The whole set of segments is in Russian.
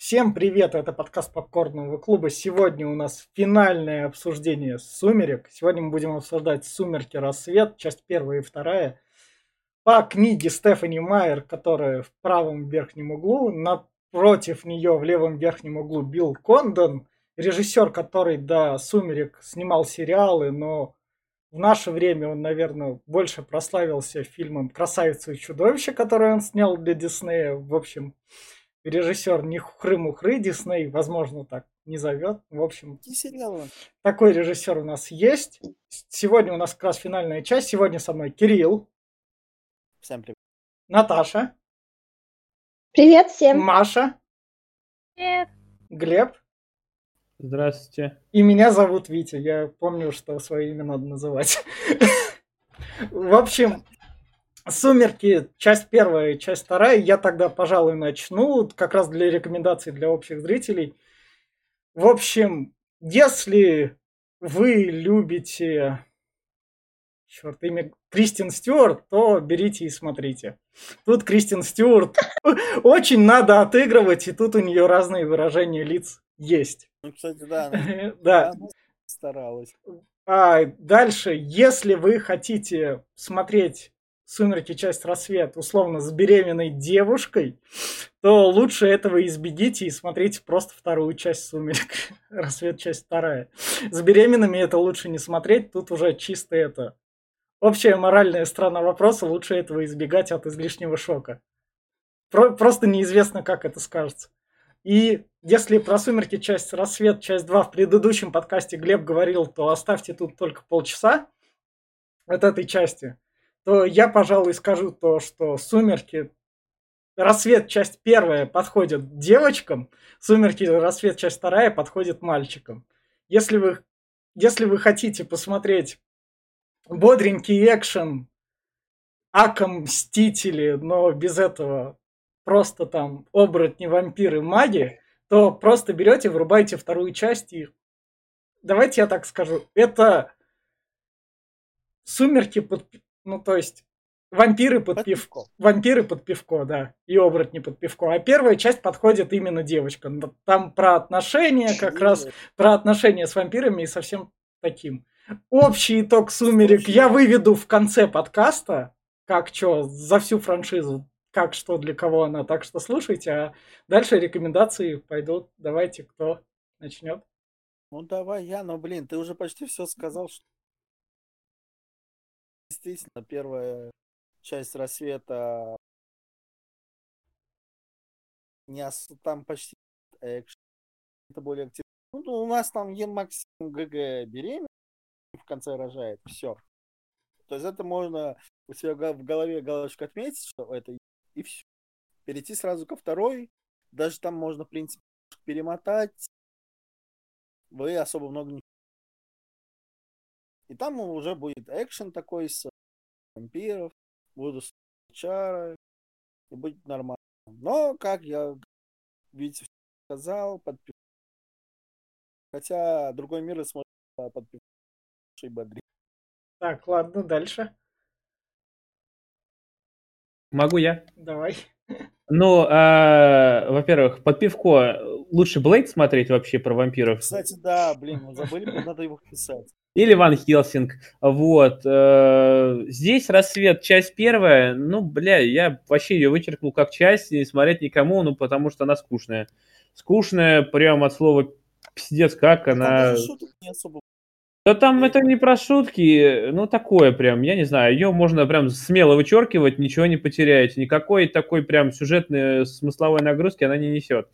Всем привет, это подкаст Попкорного клуба. Сегодня у нас финальное обсуждение «Сумерек». Сегодня мы будем обсуждать «Сумерки. Рассвет», часть первая и вторая. По книге Стефани Майер, которая в правом верхнем углу. Напротив нее в левом верхнем углу Билл Кондон, режиссер, который до «Сумерек» снимал сериалы, но в наше время он, наверное, больше прославился фильмом «Красавица и чудовище», который он снял для Диснея. В общем, режиссер не хухры-мухры, Дисней, возможно, так не зовет. В общем, такой режиссер у нас есть. Сегодня у нас как раз финальная часть. Сегодня со мной Кирилл. Всем привет. Наташа. Привет всем. Маша. Привет. Глеб. Здравствуйте. И меня зовут Витя. Я помню, что свое имя надо называть. В общем, Сумерки, часть первая, часть вторая. Я тогда, пожалуй, начну, как раз для рекомендаций для общих зрителей. В общем, если вы любите черт, имя Кристин Стюарт, то берите и смотрите. Тут Кристин Стюарт очень надо отыгрывать, и тут у нее разные выражения лиц есть. Ну, кстати, да. да. Старалась. А дальше, если вы хотите смотреть «Сумерки. Часть рассвет» условно с беременной девушкой, то лучше этого избегите и смотрите просто вторую часть «Сумерек». «Рассвет. Часть вторая». С беременными это лучше не смотреть, тут уже чисто это... Общая моральная сторона вопроса, лучше этого избегать от излишнего шока. Про- просто неизвестно, как это скажется. И если про «Сумерки. Часть рассвет. Часть 2» в предыдущем подкасте Глеб говорил, то оставьте тут только полчаса от этой части – то я, пожалуй, скажу то, что «Сумерки. Рассвет. Часть первая» подходит девочкам, «Сумерки. Рассвет. Часть вторая» подходит мальчикам. Если вы, если вы хотите посмотреть бодренький экшен, Аком Мстители, но без этого просто там оборотни, вампиры, маги, то просто берете, врубаете вторую часть и... Давайте я так скажу. Это сумерки под, ну, то есть, вампиры под, под пив... пивко. Вампиры под пивко, да. И оборотни под пивко. А первая часть подходит именно девочкам. Там про отношения, как Нет. раз про отношения с вампирами и со всем таким. Общий итог «Сумерек» я выведу в конце подкаста. Как что, за всю франшизу. Как что, для кого она. Так что слушайте. А дальше рекомендации пойдут. Давайте, кто начнет. Ну давай я, но блин, ты уже почти все сказал, что действительно, первая часть рассвета не ос... там почти экшен, это более активно. Ну, у нас там Е максимум ГГ беременна, в конце рожает, все. То есть это можно у себя в голове галочку отметить, что это и все. Перейти сразу ко второй, даже там можно, в принципе, перемотать. Вы особо много не и там уже будет экшен такой с вампиров, буду с чары, и будет нормально. Но, как я, видите, сказал, подпи... Хотя другой мир сможет подписать бодрее. Так, ладно, дальше. Могу я? Давай. Ну, а, во-первых, под пивко лучше Блейд смотреть вообще про вампиров. Кстати, да, блин, мы забыли, надо его писать. Или Ван Хелсинг. Вот. Э, здесь рассвет, часть первая. Ну, бля, я вообще ее вычеркнул как часть, не смотреть никому, ну, потому что она скучная. Скучная, прям от слова пиздец, как она... Да там это не про шутки, ну такое прям, я не знаю, ее можно прям смело вычеркивать, ничего не потеряете, никакой такой прям сюжетной смысловой нагрузки она не несет.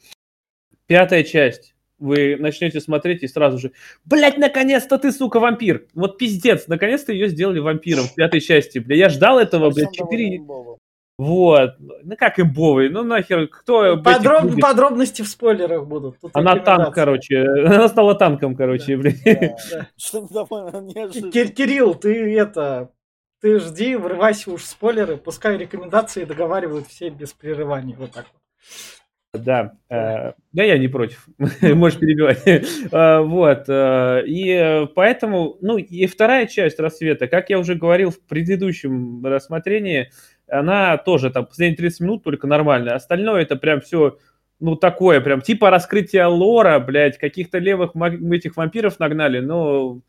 Пятая часть вы начнете смотреть и сразу же, блядь, наконец-то ты, сука, вампир. Вот пиздец, наконец-то ее сделали вампиром в пятой части. Бля, я ждал этого, блядь, четыре... Вот. Ну как имбовый? Ну нахер, кто... Подроб... Будет? Подробности в спойлерах будут. Тут она танк, короче. Она стала танком, короче, да. блядь. Да. Кирилл, ты это... Ты жди, врывайся уж в спойлеры, пускай рекомендации договаривают все без прерываний. Вот так вот. Да, э, да, я не против, можешь перебивать. Э, вот, э, и поэтому, ну, и вторая часть рассвета, как я уже говорил в предыдущем рассмотрении, она тоже там последние 30 минут только нормальная. Остальное это прям все ну, такое прям, типа раскрытия лора, блядь, каких-то левых этих вампиров нагнали, но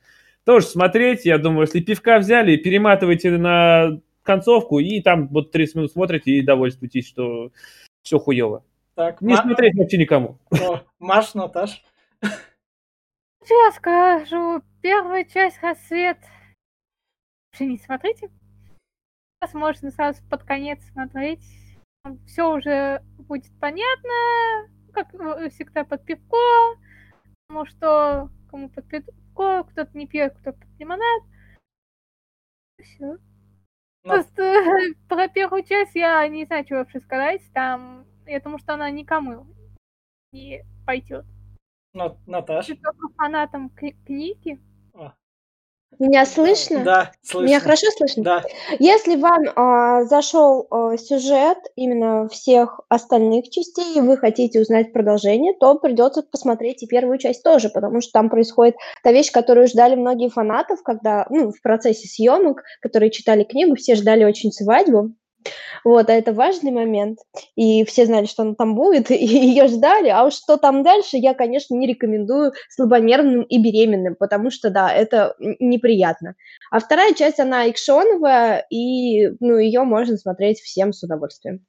тоже смотреть, я думаю, если пивка взяли, перематывайте на концовку, и там вот 30 минут смотрите и довольствуйтесь, что все хуево. Так, Не Ма... смотреть вообще никому. О, Маш, Наташ. Я скажу, первая часть «Рассвет» вообще не смотрите. Сейчас можно сразу под конец смотреть. Все уже будет понятно, как всегда под пивко, потому что кому под пивко, кто-то не пьет, кто-то под лимонад. Все. Но... Просто про первую часть я не знаю, что вообще сказать. Там, я думаю, что она никому не пойдет. Наташа. Только фанатам книги. Меня слышно? Да, слышно. Меня хорошо слышно? Да. Если вам а, зашел а, сюжет именно всех остальных частей, и вы хотите узнать продолжение, то придется посмотреть и первую часть тоже, потому что там происходит та вещь, которую ждали многие фанатов, когда, ну, в процессе съемок, которые читали книгу, все ждали очень свадьбу. Вот, а это важный момент. И все знали, что она там будет, и ее ждали. А уж что там дальше, я, конечно, не рекомендую слабонервным и беременным, потому что, да, это неприятно. А вторая часть, она экшоновая, и, ну, ее можно смотреть всем с удовольствием.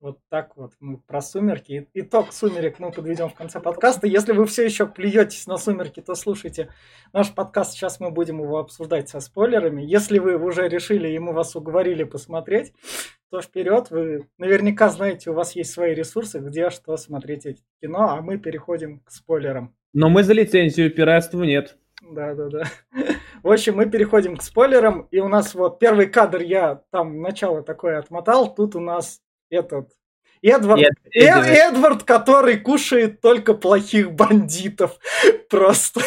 Вот так вот мы про сумерки. Итог сумерек мы подведем в конце подкаста. Если вы все еще плюетесь на сумерки, то слушайте наш подкаст. Сейчас мы будем его обсуждать со спойлерами. Если вы уже решили и мы вас уговорили посмотреть, то вперед. Вы наверняка знаете, у вас есть свои ресурсы, где что смотреть эти кино, а мы переходим к спойлерам. Но мы за лицензию, пиратства нет. Да, да, да. В общем, мы переходим к спойлерам. И у нас вот первый кадр я там начало такое отмотал. Тут у нас этот Эдвард, Эд, Эдвард. Эдвард, который кушает только плохих бандитов. Просто.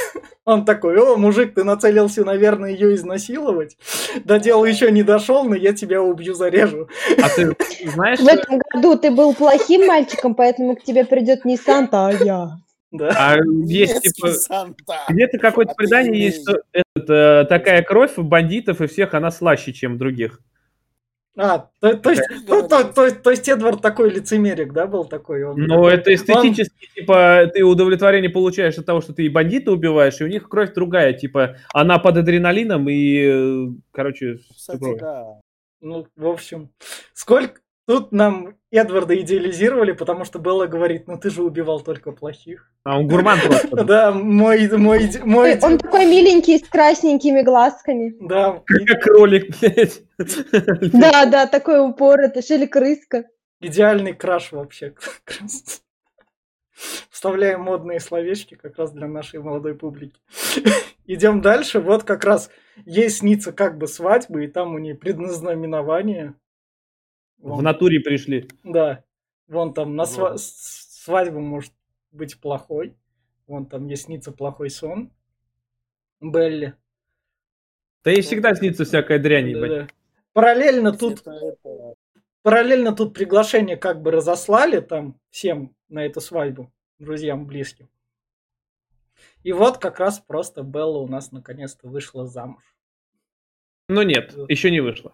Он такой, о, мужик, ты нацелился, наверное, ее изнасиловать. До дела еще не дошел, но я тебя убью, зарежу. А ты знаешь... В этом году ты был плохим мальчиком, поэтому к тебе придет не Санта, а я. Да. А есть, типа, где-то какое-то предание есть, что это, такая кровь у бандитов и всех, она слаще, чем других. А, то, то, есть, то, то, то, то есть Эдвард такой лицемерик, да, был такой? Он, ну, это эстетически, он... типа, ты удовлетворение получаешь от того, что ты и бандита убиваешь, и у них кровь другая, типа, она под адреналином и, короче, Кстати, да. Ну, в общем, сколько, Тут нам Эдварда идеализировали, потому что Белла говорит, ну ты же убивал только плохих. А он гурман просто. Да, мой, мой, мой... Он такой миленький, с красненькими глазками. Да. Как кролик, блядь. Да, да, такой упор, это или крыска. Идеальный краш вообще. Вставляем модные словечки как раз для нашей молодой публики. Идем дальше. Вот как раз ей снится как бы свадьбы, и там у нее предназнаменование. Вон, в натуре пришли. Да. Вон там на сва- свадьбу может быть плохой. Вон там ей снится плохой сон. Белли. Да ей всегда снится всякая дрянь, да, да. Параллельно тут... Параллельно тут приглашение как бы разослали там всем на эту свадьбу, друзьям близким. И вот как раз просто Белла у нас наконец-то вышла замуж. Ну нет, еще не вышла.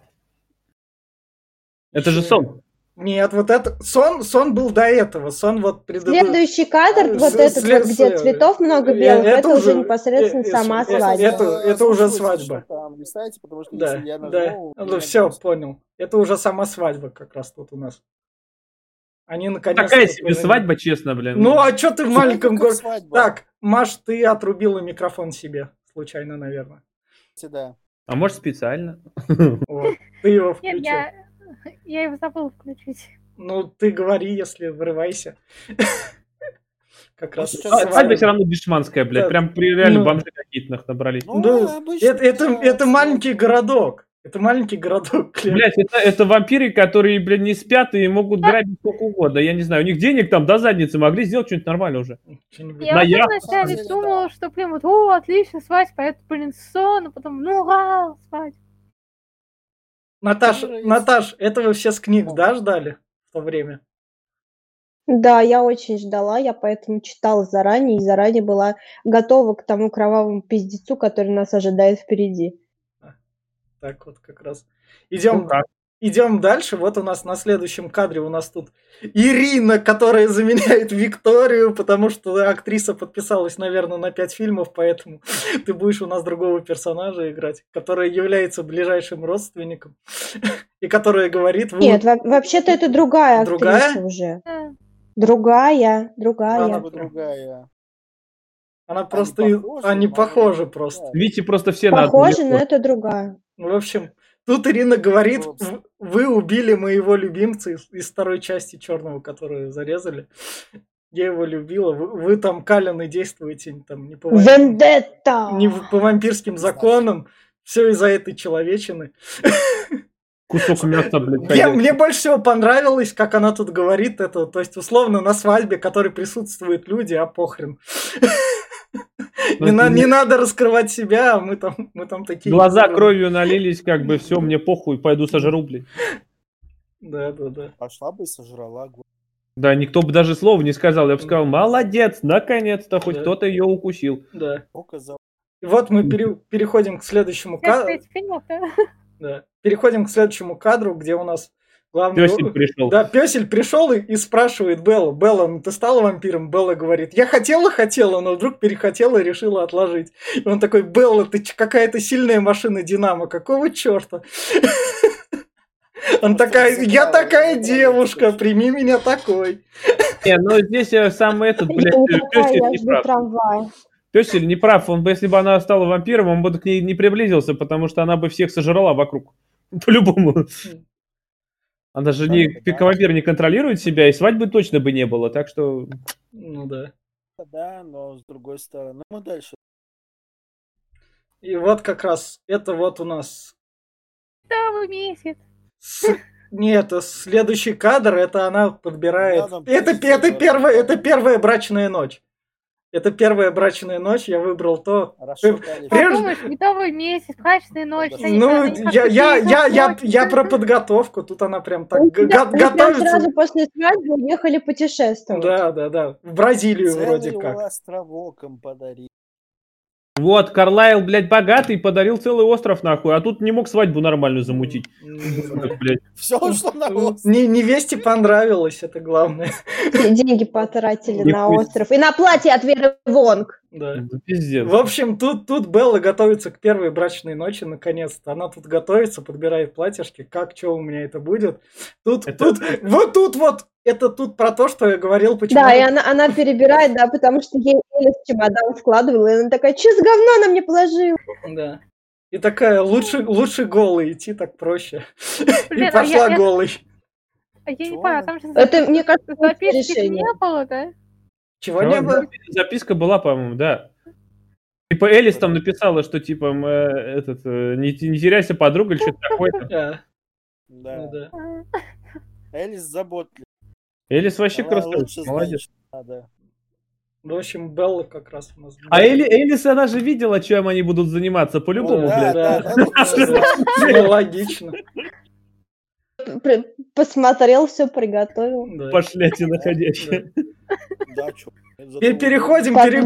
Это же сон. Нет, вот это сон, сон был до этого, сон вот предыдущий. Следующий кадр, вот этот вот, где цветов много э, белых, это, это уже непосредственно э, сама это, свадьба. Это, это уже свадьба. Там, листайте, потому что да, если я нажму, да. Ну все, понял. Это уже сама свадьба как раз тут у нас. Они наконец Такая себе свадьба, честно, блин. Ну а что ты в маленьком городе? Так, Маш, ты отрубила микрофон себе, случайно, наверное. Да. А может специально? Вот, ты его включил. Нет, я я его забыл включить. Ну, ты говори, если вырывайся. Как раз свадьба все равно дешманская, блядь. Прям при реально ну, бомжи какие-то набрались. Ну, это, это, это маленький городок. Это маленький городок. Блять, это, это вампиры, которые, блин, не спят и могут грабить сколько угодно. Я не знаю, у них денег там до задницы могли сделать что-нибудь нормальное уже. Я На я... вначале думала, что, блин, вот, о, отлично, свадьба, это, блин, сон, а потом, ну, вау, свадьба. Наташ, Наташ, это вы все с книг, да, ждали в то время? Да, я очень ждала, я поэтому читала заранее и заранее была готова к тому кровавому пиздецу, который нас ожидает впереди. Так вот как раз. Идем, ну, идем дальше. Вот у нас на следующем кадре у нас тут Ирина, которая заменяет Викторию, потому что актриса подписалась, наверное, на пять фильмов, поэтому ты будешь у нас другого персонажа играть, которая является ближайшим родственником и которая говорит... «Вы- Нет, во- вообще-то это другая актриса Другая? уже. Другая, другая. Она другая. Она просто... и- похожи, Они похожи просто. Видите, просто все на одно Похоже, лицо. но это другая. В общем, тут Ирина говорит. «В- вы убили моего любимца из, из второй части Черного, которую зарезали. Я его любила. Вы, вы там калены действуете там не по, Вендетта! не в- по вампирским законам. Все из-за этой человечины. Кусок мяса, блядь, Мне, мне больше всего понравилось, как она тут говорит это. То есть, условно, на свадьбе, которой присутствуют люди, а похрен. Не, на- не надо раскрывать себя, а мы там, мы там такие... Глаза кровью налились, как бы все, мне похуй, пойду сожру, блядь. Да, да, да. Пошла бы и сожрала. Да, никто бы даже слова не сказал. Я бы сказал, молодец, наконец-то хоть Да. кто-то ее укусил. да. И вот мы пере- переходим к следующему кадру. Да. Переходим к следующему кадру, где у нас главный... Песик пришел. Да, Песель пришел и, и спрашивает Белла, Белла, ну ты стала вампиром? Белла говорит, я хотела, хотела, но вдруг перехотела и решила отложить. И он такой, Белла, ты какая-то сильная машина Динамо, какого черта? Он такая, я такая девушка, прими меня такой. Не, ну здесь э, сам этот, блядь, Я не Песель прав. Песель не прав. Он бы, если бы она стала вампиром, он бы к ней не приблизился, потому что она бы всех сожрала вокруг. По-любому. Она же не, Да, вампир не контролирует себя, и свадьбы точно бы не было. Так что Ну да. Да, но с другой стороны. Мы дальше. И вот как раз это вот у нас Новый месяц. С- Нет, это следующий кадр, это она подбирает. Да, это, это, первая, это первая брачная ночь. Это первая брачная ночь, я выбрал то. Хорошо. Прежде- Подумаешь, медовый месяц, брачная ночь. Ну, как я, я, я, я, я про подготовку, тут она прям так прям готовится. сразу после свадьбы уехали путешествовать. Да, да, да. В Бразилию вроде как. островок им подарили. Вот, Карлайл, блядь, богатый, подарил целый остров нахуй, а тут не мог свадьбу нормальную замутить. Все, что на Невесте понравилось, это главное. Деньги потратили на остров. И на платье от Веры Вонг. Да. Да пиздец. В общем, тут, тут Белла готовится к первой брачной ночи, наконец-то. Она тут готовится, подбирает платьишки. Как, что у меня это будет? Тут, Это- тут, вот тут вот, это тут про то, что я говорил, почему... Да, и она, она перебирает, да, потому что ей Эля в чемодан складывала, и она такая, что за говно она мне положила? Да. И такая, лучше, лучше голой идти, так проще. Блин, И а пошла я- я- голой. А Я не поняла, там же Это, мне кажется, записки решение. не было, да? Чего не было? Записка была, по-моему, да. Типа Элис там написала, что типа э, этот э, не, не теряйся, подруга, или что-то такое. А, Да. да. Элис заботлив. Элис вообще Она лучше красавица, молодец. надо. В общем, Белла как раз у нас... А Эли, Элис, она же видела, чем они будут заниматься, по-любому, Ну, Да, блядь. да, да. Ну, логично. Посмотрел, все приготовил. Да. Пошлятина находящая. Да. Пе- Переходим, пере-.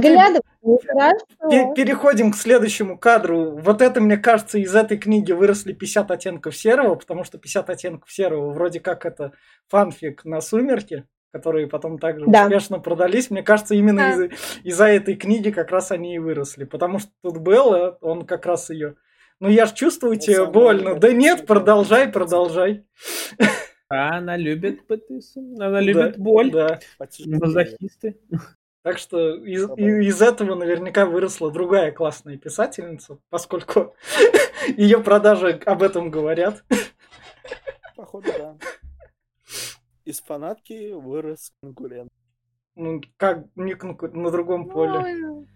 Переходим к следующему кадру. Вот это, мне кажется, из этой книги выросли 50 оттенков серого, потому что 50 оттенков серого вроде как это фанфик на сумерки, которые потом также Да. успешно продались. Мне кажется, именно Да. из- из-за этой книги как раз они и выросли. Потому что тут Белла, он как раз ее... Ну я ж чувствую Ну, тебе больно. Да нет, продолжай, продолжай. А она любит ПТСМ, она любит боль. Да. Мазохисты. Так что из, из этого наверняка выросла другая классная писательница, поскольку ее продажи об этом говорят. Походу, да. Из фанатки вырос конкурент. Ну, как не конку- на другом поле. Ну,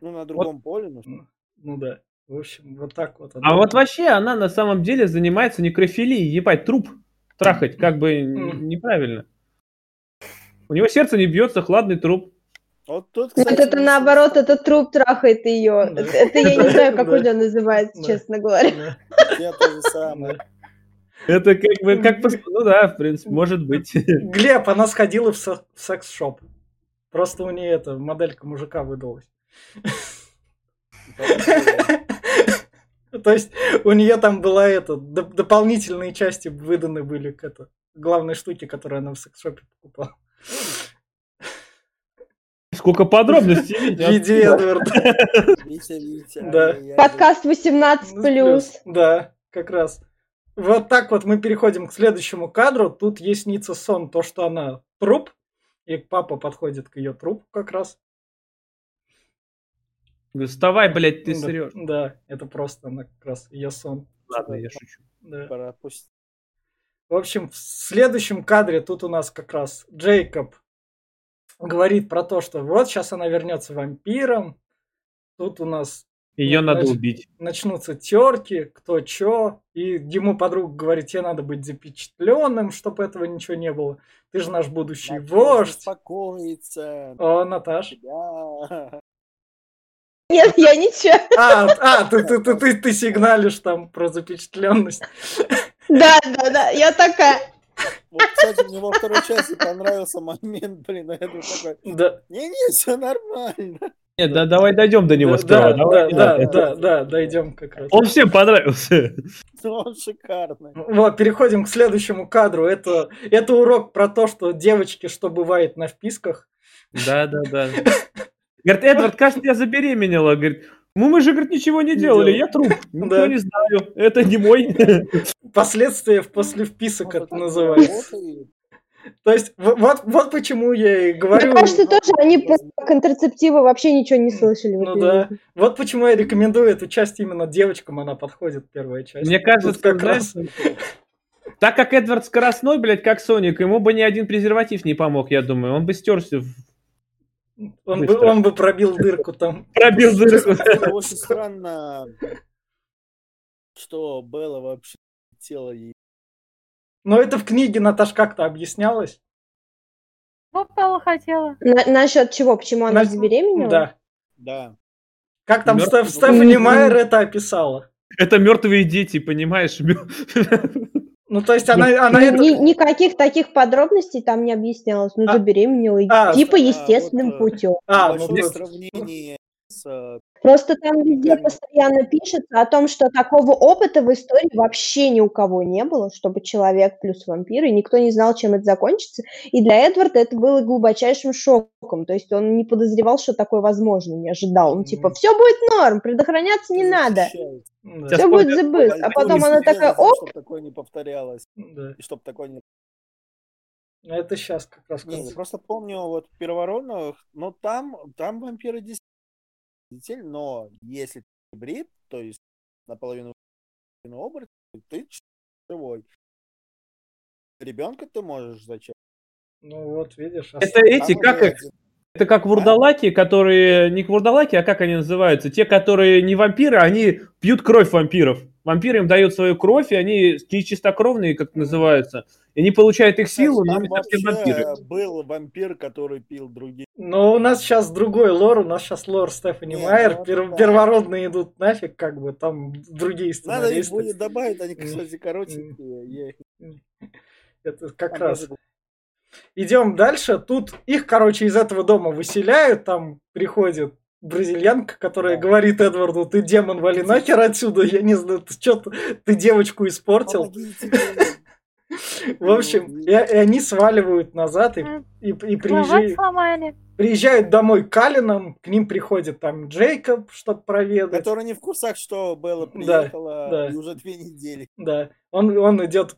Ну, на другом поле, ну, Ну да. В общем, вот так вот. А вот вообще она на самом деле занимается некрофилией, ебать, труп трахать, как бы неправильно. У него сердце не бьется, хладный труп. Вот тут, Нет, кстати, это мы наоборот, этот труп трахает ее. Да. Это я не знаю, как Да. он называется, Да. честно говоря. Да, Я то же самое. Это как бы, как ну да, в принципе, может быть. Глеб, она сходила в се- в секс-шоп. Просто у нее эта моделька мужика выдалась. То есть у нее там была это, доп- дополнительные части выданы были к это, главной штуке, которую она в секс-шопе покупала. Сколько подробностей, Витя. Види, Эдвард. Витя, Витя. Да. Подкаст 18 Ну, плюс. Да, как раз. Вот так вот мы переходим к следующему кадру. Тут ей снится сон, то, что она труп, и папа подходит к ее трупу как раз. Говорю, Вставай, блядь, ты Да, срешь. Да, это просто она как раз ее сон. Ладно, я шучу. Да. Пропусти. В общем, в следующем кадре тут у нас как раз Джейкоб говорит про то, что вот сейчас она вернется вампиром. Тут у нас Ее Ну, надо значит, убить. начнутся терки, кто чё. И ему подруга говорит, тебе надо быть запечатленным, чтобы этого ничего не было. Ты же наш будущий Надо вождь. Успокоиться. О, Наташ. Да. Нет, я ничего. А, а ты, ты, ты, ты, ты сигналишь там про запечатленность. Да, да, да, я такая. Вот, кстати, мне во второй части понравился момент, блин, это такой, Да, не-не, все нормально. Нет, да, давай дойдем до него да, сперва. да, давай, да, да, да, да, дойдем как раз. Он всем понравился. Ну, Он шикарный. Вот, переходим к следующему кадру. Это, это урок про то, что девочки, что бывает на вписках. Да, да, да. Говорит, Эдвард, кажется, я забеременела. Говорит, ну мы же, говорит, ничего не делали, я труп. Ничего не знаю, это не мой. Последствия после вписок это называется. То есть, в- вот, вот почему я и Мне говорю... кажется, тоже они про контрацептивы вообще ничего не слышали. в Ну да. Вот почему я рекомендую эту часть именно девочкам, она подходит, первая часть. Мне Тут кажется, как знаешь, раз... так как Эдвард скоростной, блядь, как Соник, ему бы ни один презерватив не помог, я думаю. Он бы стерся, в- Он бы, он бы пробил дырку там. пробил дырку. Очень странно, что Белла вообще тело ей. Но это в книге, Наташ, как-то объяснялось. Ну, Белла хотела. На- насчет чего? Почему она На- забеременела? Да. Да. Как там Стеф- Стефани. Майер это описала. Это мертвые дети, понимаешь? Ну, то есть она, она Ни- это... ни- никаких таких подробностей там не объяснялось. Ну, А- забеременела, а, типа а, естественным вот, э, путем. А, ну, тут- сравнение с э, Просто там везде постоянно пишется о том, что такого опыта в истории вообще ни у кого не было, чтобы человек плюс вампир, и никто не знал, чем это закончится. И для Эдварда это было глубочайшим шоком. То есть он не подозревал, что такое возможно, не ожидал. Он типа, все будет норм, предохраняться не надо. Да, Все будет спойлер, забыт. А потом она такая, оп, Чтобы такое не повторялось. да. И чтобы такое не... Это сейчас как раз... Не, я просто помню, вот в первородных, ну там, там вампиры действительно, но если ты гибрид, то есть наполовину оборот, ты живой. Ребенка ты можешь зачем? Ну вот, видишь. а Это эти, как их? Это как вурдалаки, которые... Не вурдалаки, а как они называются? Те, которые не вампиры, они пьют кровь вампиров. Вампиры им дают свою кровь, и они чи- чистокровные, как называются. И они получают их силу, но совсем вампиры. был вампир, который пил другие. Но у нас сейчас другой лор, у нас сейчас лор Стефани Майер, ну, пер- да. первородные идут нафиг, как бы, там другие Надо их сценаристы. будет добавить, они, кстати, коротенькие. Это как раз. Идем дальше. Тут их, короче, из этого дома выселяют. Там приходит бразильянка, которая говорит Эдварду, ты демон, вали нахер отсюда. Я не знаю, ты что ты девочку испортил. В общем, и, и они сваливают назад и, приезжают, домой к Калинам. К ним приходит там Джейкоб, чтобы проведать. Который не в курсах, что Да, приехала да. уже две недели. Да, он, он идет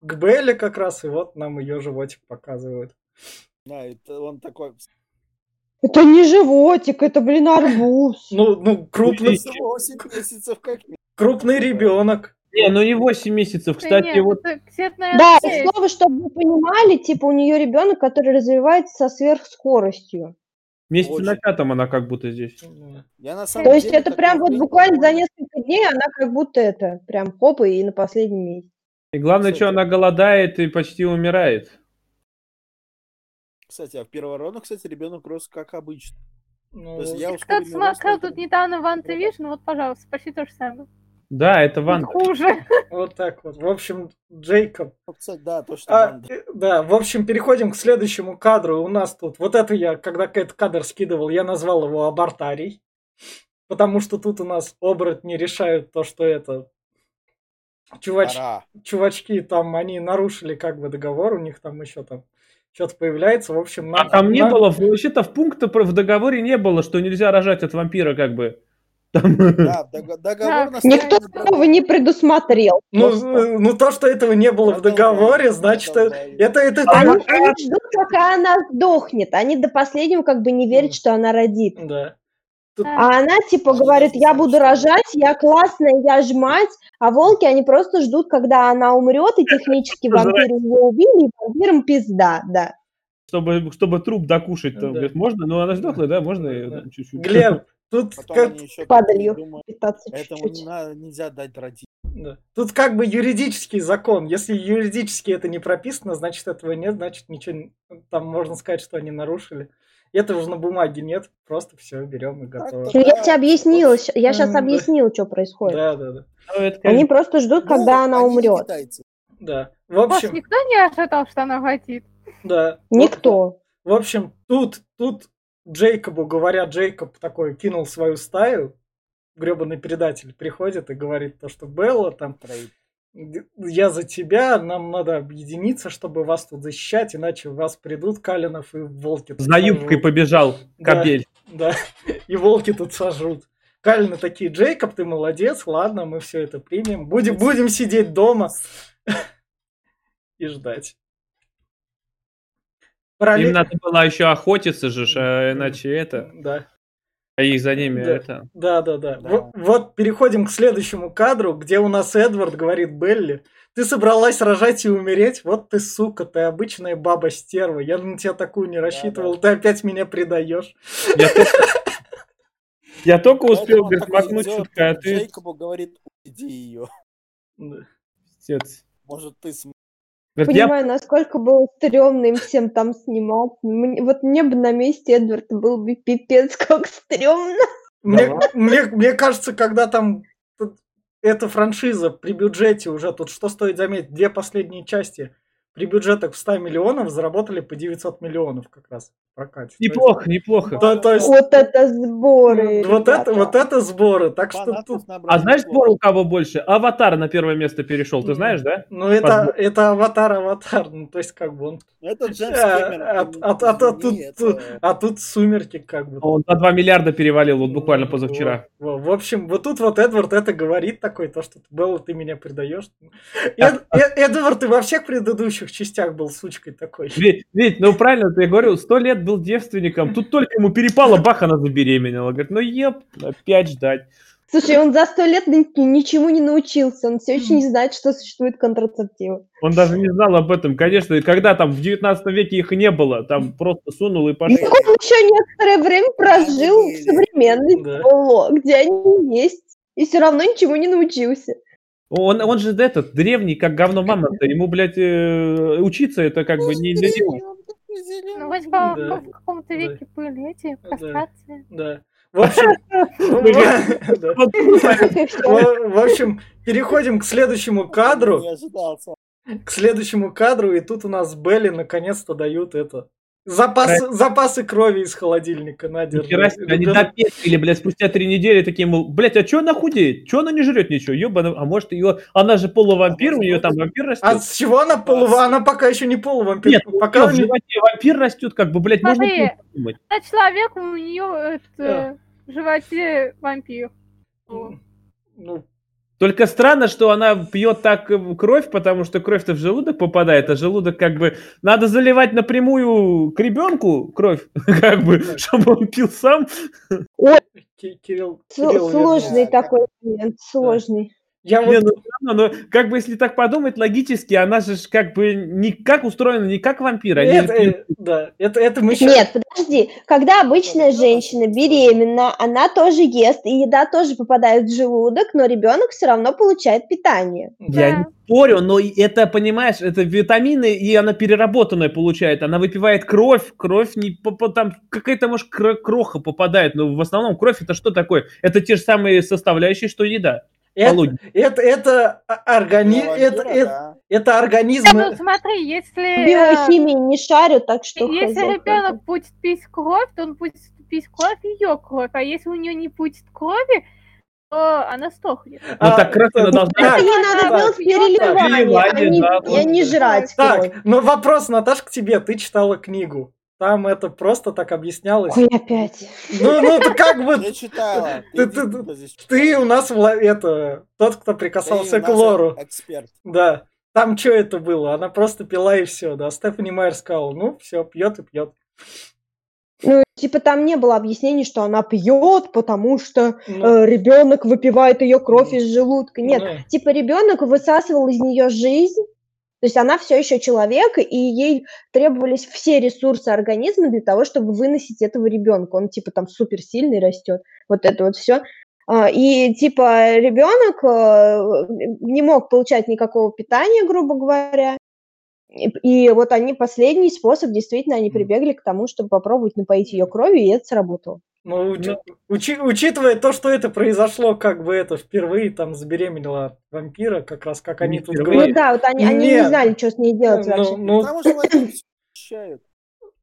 к Белле как раз, и вот нам ее животик показывают. Да, это он такой. это не животик, это, блин, арбуз. Ну, ну крупный, Видите? 8 месяцев как крупный ребенок. Не, ну не 8 месяцев. Да Кстати, нет, вот это Да, и слово, чтобы вы понимали, типа у нее ребенок, который развивается со сверхскоростью. месяце Очень. на пятом она как будто здесь. Я на самом То есть деле это такой прям вот буквально за несколько дней она как будто это, прям хоп, и на последнем месте. И главное, Кстати. что она голодает и почти умирает. Кстати, а в первородных, кстати, ребенок рос как обычно. Ну, есть я рост смотрел тут недавно Ван Division, вот, пожалуйста, почти то же самое. Да, это Тут Ван. хуже. Вот так вот. В общем, Джейкоб. Ну, кстати, да, то, что А, да, в общем, переходим к следующему кадру. У нас тут, вот это я, когда этот кадр скидывал, я назвал его абортарий. потому что тут у нас оборотни решают то, что это чувач... Пора. чувачки там, они нарушили как бы договор, у них там еще там что-то появляется, в общем... А нам- там не нам- было, вообще-то в пункта в договоре не было, что нельзя рожать от вампира, как бы. Там- Да, дог- договор на Никто этого не предусмотрел. Ну, ну, то, что этого не было в договоре, значит, э, это... это, это- Они, они ждут, пока она сдохнет. Они до последнего как бы не верят, что она родит. Да. А она типа говорит, я буду рожать, я классная, я ж мать. А волки, они просто ждут, когда она умрет, и технически вампиры ее убили, и вампирам пизда, да. чтобы, чтобы труп докушать. Там, Да. говорит, можно? Ну, она сдохла, да, можно? Да, чуть-чуть. Глеб, тут Потом как, еще Падалью. думают, Питаться этому чуть-чуть. не надо, нельзя дать родить. да. тут как бы юридический закон. Если юридически это не прописано, значит этого нет, значит ничего не- там можно сказать, что они нарушили. Этого же на бумаге нет, просто все берем и готово. Ну, я тебе объяснила, я сейчас объяснила, что происходит. Да, да, да. Ну, это, Они просто ждут, Ну, когда она умрет. китайцы. Да. В общем, никто не ожидал, что она родит? да. Никто. В общем, тут, тут Джейкобу говорят, Джейкоб такой кинул свою стаю, гребаный предатель приходит и говорит то, что Белла там. Я за тебя, нам надо объединиться, чтобы вас тут защищать, иначе вас придут Калинов и волки. тут За юбкой сожрут». побежал Да. кобель. Да, и волки тут сожрут. Калины такие, Джейкоб, ты молодец, ладно, мы все это примем. Будем, будем сидеть дома и ждать. Им Параллель- надо было еще охотиться же, а иначе это, Да. А их за ними Да. это. Да, да, да. Да. Во- Вот, переходим к следующему кадру, где у нас Эдвард говорит Белли, ты собралась рожать и умереть? Вот ты, сука, ты обычная баба-стерва. Я на тебя такую не рассчитывал, ты опять меня предаешь. Я только, успел, идет, чутка, а ты... Джейкобу говорит, уведи ее. Да. Может, ты Говорит, я Понимаю, насколько было стрёмно им всем там снимать. Мне- вот мне бы на месте Эдварда был бы пипец как стрёмно. Мне, мне, мне кажется, когда там эта франшиза при бюджете уже, тут что стоит заметить, две последние части при бюджетах в 100 миллионов заработали по 900 миллионов как раз в прокате. То есть- Неплохо, неплохо. То, то есть, Вот это сборы. вот это, вот это сборы. Так что тут, А знаешь, неплохо. сбор у кого больше? Аватар на первое место перешел, ты знаешь, да? ну это, это аватар, аватар. Ну, то есть, как бы он. Ну, Это Джеймс А, а- ты а- а- а тут- это- А тут сумерки, как бы. Он на 2 миллиарда перевалил вот буквально позавчера. Во- во- В общем, вот тут вот Эдвард это говорит такой, то, что Белла, ты меня предаешь. Эд- Эд- Эдвард и во всех предыдущих частях был сучкой такой. Ведь, ведь, ну правильно, ты говорю, сто лет был девственником, тут только ему перепало, бах, она забеременела. Говорит, ну еп, опять ждать. Слушай, он за сто лет ни- ничему не научился. Он все еще не знает, что существует контрацептивы. Он даже не знал об этом, конечно, и когда там в 19 веке их не было, там просто сунул и пошел. Он еще некоторое время прожил в современной Да. Где они есть. И все равно ничему не научился. Он, он же этот, древний, как говно мамонта, ему, блядь, э, учиться это как бы не для него. Ну, по Да. в каком-то веке были эти Да. кастрации. Да. В общем, да. И всё. В общем, переходим к следующему кадру. К следующему кадру, и тут у нас Белли наконец-то дают это. Запасы, запасы крови из холодильника, на, держи. Нихера себе, они допекли, блядь, спустя три недели такие, мол, блядь, а чё она худеет? Чё она не жрет ничего? Ёбана, а может ее, она же полувампир, у нее там вампир растет. А с чего она полува? Она пока еще не полувампир. Нет, пока у не- животе вампир растет, как бы, блядь, можно Смотри. было подумать. На человек у нее это, в животе вампир. Ну, Только странно, что она пьет так э, кровь, потому что кровь-то в желудок попадает, а желудок как бы надо заливать напрямую к ребенку кровь, как бы, чтобы он пил сам. Ки- Кирилл, Кирилл, Сложный такой момент, сложный. Я Не, вот ну, но как бы если так подумать логически, она же как бы не как устроена, не как вампир. Они это, же- э, да, это, это мы сейчас... Нет, подожди. Когда обычная женщина беременна, она тоже ест, и еда тоже попадает в желудок, но ребенок все равно получает питание. Я Да. не спорю, но это, понимаешь, это витамины, и она переработанная получает. Она выпивает кровь, кровь не там какая-то, может, кро- кроха попадает, но в основном кровь это что такое? Это те же самые составляющие, что еда. Это, это, это органи... Это, вампира, это, да. это Ну, организмы... смотри, если, Биохимии не шарю, так что э, если хз. ребенок будет пить кровь, то он будет пить кровь, ее кровь. А если у нее не будет крови, то она сохнет. Ну А, так кровь она должна... Это не надо так. делать переливание, а не, да, а не жрать Так, ну вопрос, Наташ, к тебе. Ты читала книгу. Там это просто так объяснялось. Ой, опять. Ну, ну, ты как бы... Я читала. Ты- Ты, ты- Ты у нас вла- это тот, кто прикасался к лору. Эксперт. Да. Там что это было? Она просто пила и все, да. Стефани Майер сказала, ну, все, пьет и пьет. Ну, типа там не было объяснений, что она пьет, потому что Ну, ребенок выпивает ее кровь из желудка. Нет, ну, типа ребенок высасывал из нее жизнь, то есть она все еще человек, и ей требовались все ресурсы организма для того, чтобы выносить этого ребенка. Он типа там суперсильный растет. Вот это вот все. И типа ребенок не мог получать никакого питания, грубо говоря. И, и вот они последний способ, действительно, они прибегли к тому, чтобы попробовать напоить ее кровью, и это сработало. Ну, учи- учи- учитывая то, что это произошло, как бы это впервые там забеременела вампира, как раз как они Не тут впервые. Ну говорят. да, вот они, они не знали, что с ней делать Ну, вообще. ну, Потому что защищают.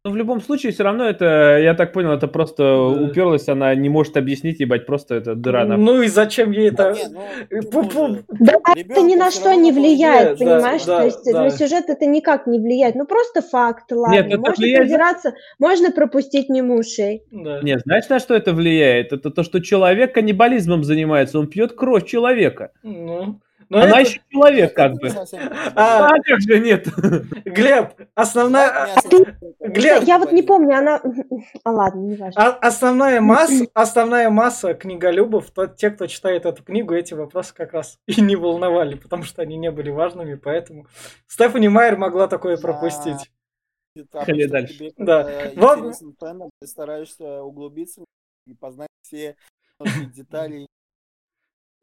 Ну, в любом случае, все равно это, я так понял, это просто Да. уперлась, она не может объяснить, ебать, просто это дыра на... ну и зачем ей Да это? не, ну, Да, это ни на что не влияет, да, понимаешь? да, То есть да. на сюжет это никак не влияет. Ну просто факт, ладно. можно придираться, можно пропустить мимо ушей. Да. Нет, знаешь, на что это влияет? Это то, что человек каннибализмом занимается, он пьет кровь человека. Ну, но Она это- еще человек, как бы. А, А как же нет? Глеб, основная, мясо. Глеб, Я вот не помню, она... А ладно, не важно. а- основная масса, основная масса книголюбов, то те, кто читает эту книгу, эти вопросы как раз и не волновали, потому что они не были важными, поэтому Стефани Майер могла такое пропустить. Ты Поехали что дальше. тебе, Да. Вот. ты стараешься углубиться и познать все детали.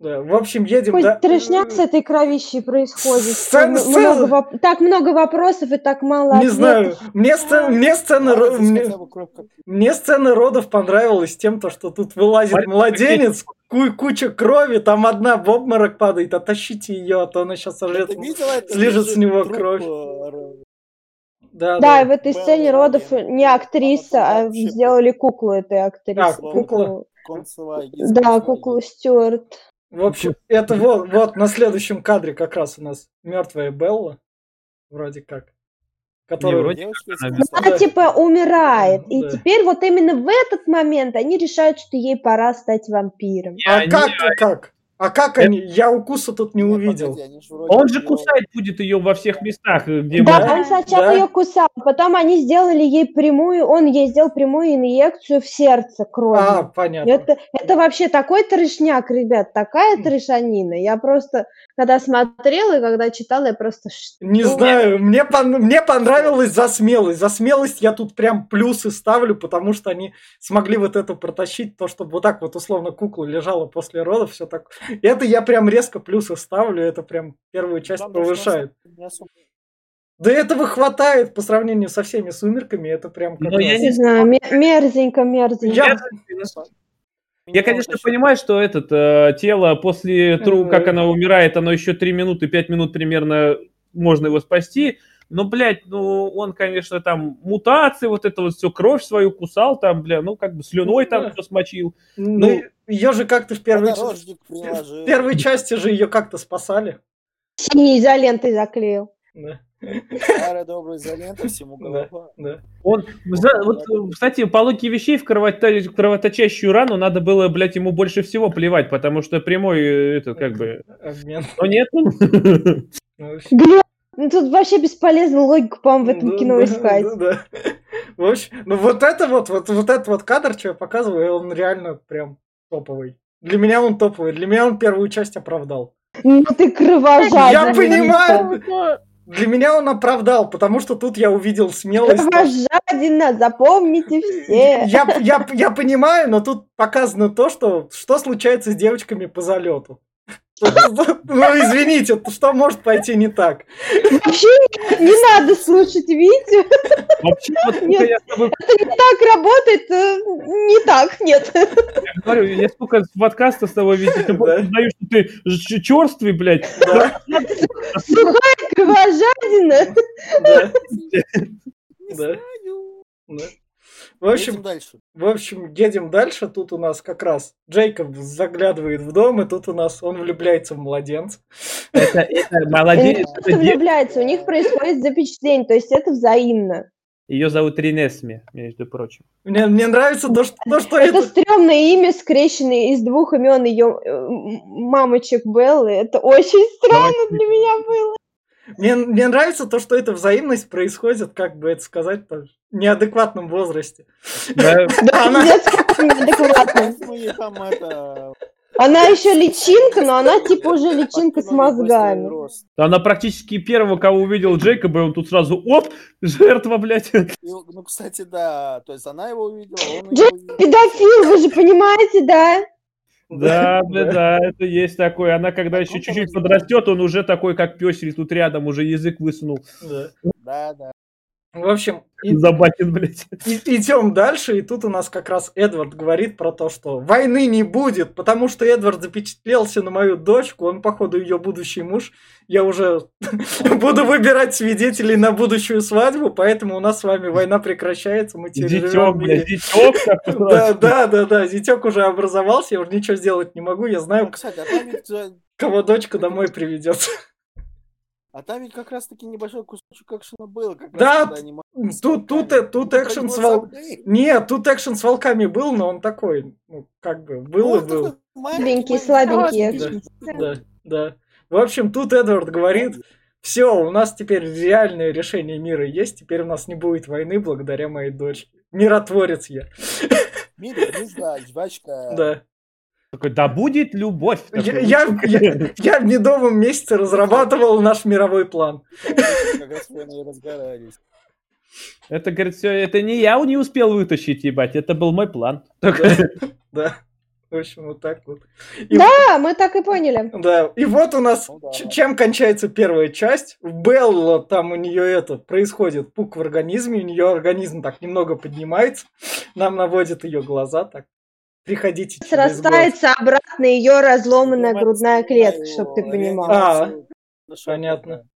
Да, в общем, едем, Пусть да. трешняк с этой кровищей происходит. Сцена- м- сцена- много воп- Так много вопросов и так мало Не ответов. знаю, мне, сцена, мне, сцена, ро- мне, мне сцена родов понравилась тем, то, что тут вылазит Смотри, младенец, ку- куча крови, там одна в обморок падает, оттащите ее, а то она сейчас сожрет. слижет с него Труп, кровь. э, Да, Да, и да. в этой Белла сцене родов не актриса, а сделали куклу этой актрисы. А, кукла? концевая Да, куклу Стюарт. В общем, это вот, вот на следующем кадре как раз у нас мертвая Белла, вроде как. Которую... вроде Девушка из она типа умирает. И Да. теперь вот именно в этот момент они решают, что ей пора стать вампиром. А они- как, как? А как они? Я укуса тут не Нет, увидел. Он же кусать будет ее во всех местах, где Да, Да, он сначала да. ее кусал, потом они сделали ей прямую, он ей сделал прямую инъекцию в сердце крови. А, понятно. Это, это вообще такой трешняк, ребят, такая трешанина. Я просто, когда смотрела и когда читала, я просто... Не знаю, мне, пон- мне понравилось за смелость. За смелость я тут прям плюсы ставлю, потому что они смогли вот это протащить, то, чтобы вот так вот условно кукла лежала после родов, все так. Это я прям резко плюсы ставлю, это прям первую часть Там повышает. особо- Да этого хватает по сравнению со всеми сумерками, это прям Ну, я Не знаю, ме- мерзенько, мерзенько. Я- Я, конечно, понимаю, что это э, тело после тру, как оно умирает, оно еще 3 минуты, 5 минут примерно можно его спасти. Но, блядь, ну, он, конечно, там мутации, вот это вот все, кровь свою кусал там, бля, ну, как бы слюной Ну, там все смочил. Ну, ее же как-то в первой, в первой части же ее как-то спасали. Синей изолентой заклеил. Да, Старая добрая изолента, всему Да. голова. да. Он, за- вот, кстати, по логике вещей в кровота- кровоточащую рану надо было, блядь, ему больше всего плевать, потому что прямой, э, это, как бы... Обмен. Но нет. Ну, Глеб, ну тут вообще бесполезно логику, по-моему, в этом да, кино да, искать. да, да. В общем, ну вот это вот, вот, вот этот вот кадр, что я показываю, он реально прям топовый. Для меня он топовый, для меня он первую часть оправдал. Ну ты кровожадный. Я понимаю. Для меня он оправдал, потому что тут я увидел смелость. Кровожадина, запомните все. Я, я, я понимаю, но тут показано то, что, что случается с девочками по залету. Ну, извините, что может пойти не так? Вообще не надо слушать Витю. Вообще, вот сколько Нет. я с тобой Это не так работает. э, Не так, нет. говорю, я сколько подкаста с тобой видел, ты узнаю, что ты черствый, блядь. Сухая кровожадина. да, Не знаю. В общем, Едем дальше. в общем, едем дальше. Тут у нас как раз Джейкоб заглядывает в дом, и тут у нас он влюбляется в младенца. Это, это молодец. не просто влюбляются, у них происходит запечатление, то есть это взаимно. Ее зовут Ринесми, между прочим. Мне, мне нравится то, что, то, что Это это... стрёмное имя, скрещенное из двух имен ее мамочек Беллы. Это очень странно для меня было. Мне, мне нравится то, что эта взаимность происходит, как бы это сказать, неадекватном возрасте. Да, Она- пиздец, как неадекватно. И там это... Она еще личинка, но она типа уже личинка с мозгами. Она практически первого, кого увидел Джейкоба, и он тут сразу, оп, жертва, блядь. Ну, кстати, да. То есть она его увидела, он увидел. Педофил, вы же понимаете, да? Да, да, да, это есть такое. Она когда еще круто чуть-чуть подрастет, он уже такой, как песик тут рядом, уже язык высунул. Да, да. В общем, и- Забакин, блядь. и- идем дальше, и тут у нас как раз Эдвард говорит про то, что войны не будет, потому что Эдвард запечатлелся на мою дочку, он, походу, ее будущий муж. Я уже буду выбирать свидетелей на будущую свадьбу, поэтому у нас с вами война прекращается, мы теперь живем Зятек, в блядь, как-то Да, да, да, да, зятек уже образовался, я уже ничего сделать не могу, я Ну, знаю, кстати, а кого дочка домой приведет. А там ведь как раз таки небольшой кусочек экшена был. Как Да, раз, когда они с Тут, тут, волками. тут экшен с бы вол... забей. Нет, тут экшен с волками был, но он такой, ну, как бы, был Ну, и был. маленький, Слабенький, экшен. Да, да. В общем, тут Эдвард говорит, все, у нас теперь реальное решение мира есть, теперь у нас не будет войны благодаря моей дочке. Миротворец я. Мире звезда, жвачка. Да. Такой, да будет любовь. Я, я, я, я в медовом месяце разрабатывал наш мировой план. Как раз. Это, говорит, все, это не я не успел вытащить, ебать, это был мой план. Да, да. В общем, вот так вот. И, Да, мы так и поняли. да. И вот у нас, Ну чем кончается первая часть. В Белла там у нее это, происходит пук в организме, у нее организм так немного поднимается. Нам наводят ее глаза так. Приходите. Срастается обратно ее разломанная грудная клетка, чтобы ты понимал. А, понятно.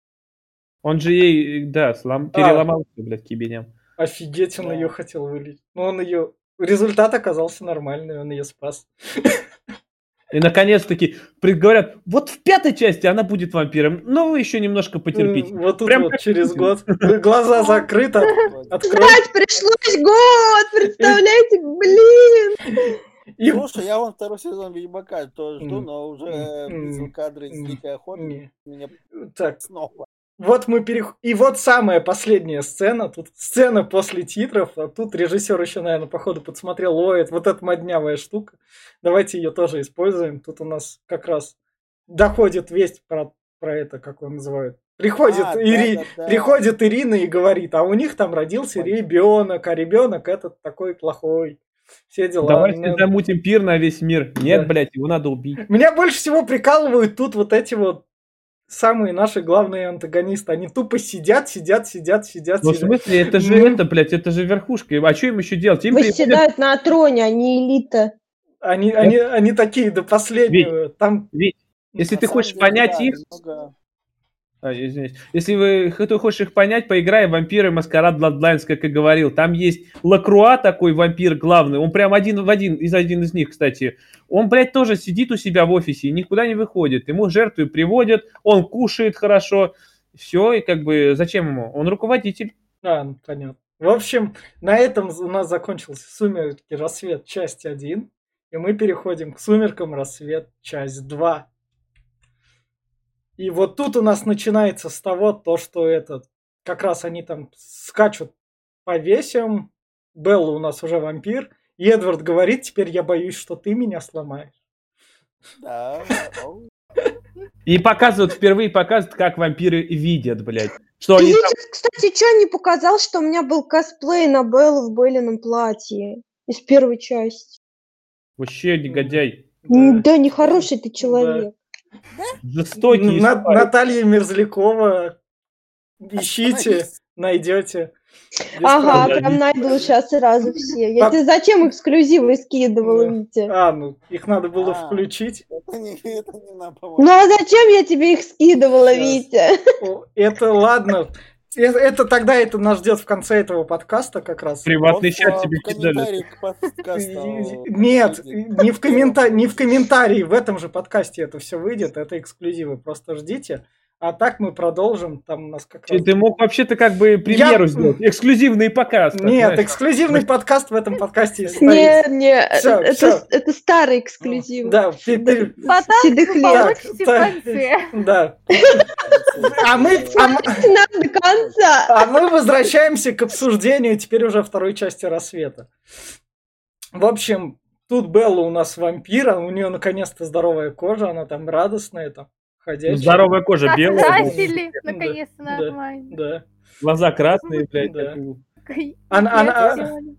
Он же ей, да, слом... А. переломался, блядь, кибенем. Офигеть, он Да. ее хотел вылить. Но он ее... Результат оказался нормальный, он ее спас. И наконец-таки говорят, вот в пятой части она будет вампиром, но вы еще немножко потерпите. Вот тут Прям вот через год. Глаза закрыты, от- открой. Ждать пришлось год, представляете, блин. И... Слушай, я вон второй сезон Ведьмака тоже жду, но уже видел кадры из. Дикой охоты. Меня Так, снова. вот мы перех... И вот самая последняя сцена. Тут сцена после титров. А тут режиссер еще, наверное, походу подсмотрел. Ловит вот эта моднявая штука. Давайте ее тоже используем. Тут у нас как раз доходит весть про, про это, как его называют. Приходит, А, Ири... да-да-да. Приходит Ирина и говорит, а у них там родился ребенок, а ребенок этот такой плохой. Все дела. Давайте Ну, замутим пир на весь мир. Нет, Да. блядь, его надо убить. Меня больше всего прикалывают тут вот эти вот самые наши главные антагонисты. Они тупо сидят, сидят, сидят, сидят, Ну, в смысле, это же Ну. это, блядь, это же верхушка. А что им еще делать? Им приходят- Восседают на троне, они элита. Они, они, они такие до последнего. Там Ведь, если На ты хочешь деле, понять да, их, А. Если вы ты хочешь их понять, поиграй в вампиры Маскарад Bloodlines, как и говорил. Там есть Лакруа такой вампир главный. Он прям один в один, из один из них, кстати. Он, блядь, тоже сидит у себя в офисе и никуда не выходит. Ему жертвы приводят, он кушает хорошо. Все, и как бы зачем ему? Он руководитель. А, ну, понятно. В общем, на этом у нас закончился «Сумерки. Рассвет. Часть 1». И мы переходим к «Сумеркам. Рассвет. Часть 2». И вот тут у нас начинается с того, то, что этот, как раз они там скачут по весям. Белла у нас уже вампир. И Эдвард говорит, теперь я боюсь, что ты меня сломаешь. Да. И показывают, впервые показывают, как вампиры видят, блядь. Что они там... Кстати, что не показал, что у меня был косплей на Беллу в Беллином платье из первой части. Вообще негодяй. М, Да, нехороший ты человек. Жестокий. На-. Наталья Мерзлякова. Ищите, Остановись. найдете. Без Ага, проблем. прям найду сейчас сразу все. Я Так. тебе зачем эксклюзивы скидывала, Да. Витя? А, ну их надо было А. включить. Это не, это не Ну а зачем я тебе их скидывала, Щас. Витя? О, Это ладно. Это тогда это нас ждет в конце этого подкаста как раз. Приватный Он чат тебе кидали. Нет, не в, коммента... не в комментарии, в этом же подкасте это все выйдет, это эксклюзивы, просто ждите. А так мы продолжим, там у нас как раз... Ты мог вообще-то как бы премьеру Я- сделать, эксклюзивный показ. Нет, знаешь. эксклюзивный подкаст в этом подкасте есть. Не, не, Всё, это, старый эксклюзив. Да, Потом Седых лет. да. А мы, а мы- до конца. а мы возвращаемся к обсуждению теперь уже второй части рассвета. В общем, тут Белла у нас вампира, у нее наконец-то здоровая кожа, она там радостная, там, ходячая. Здоровая кожа белая, Накрасили, Да, наконец-то нормально. Да. глаза красные, блядь. Да. как- Она- она- Сделали.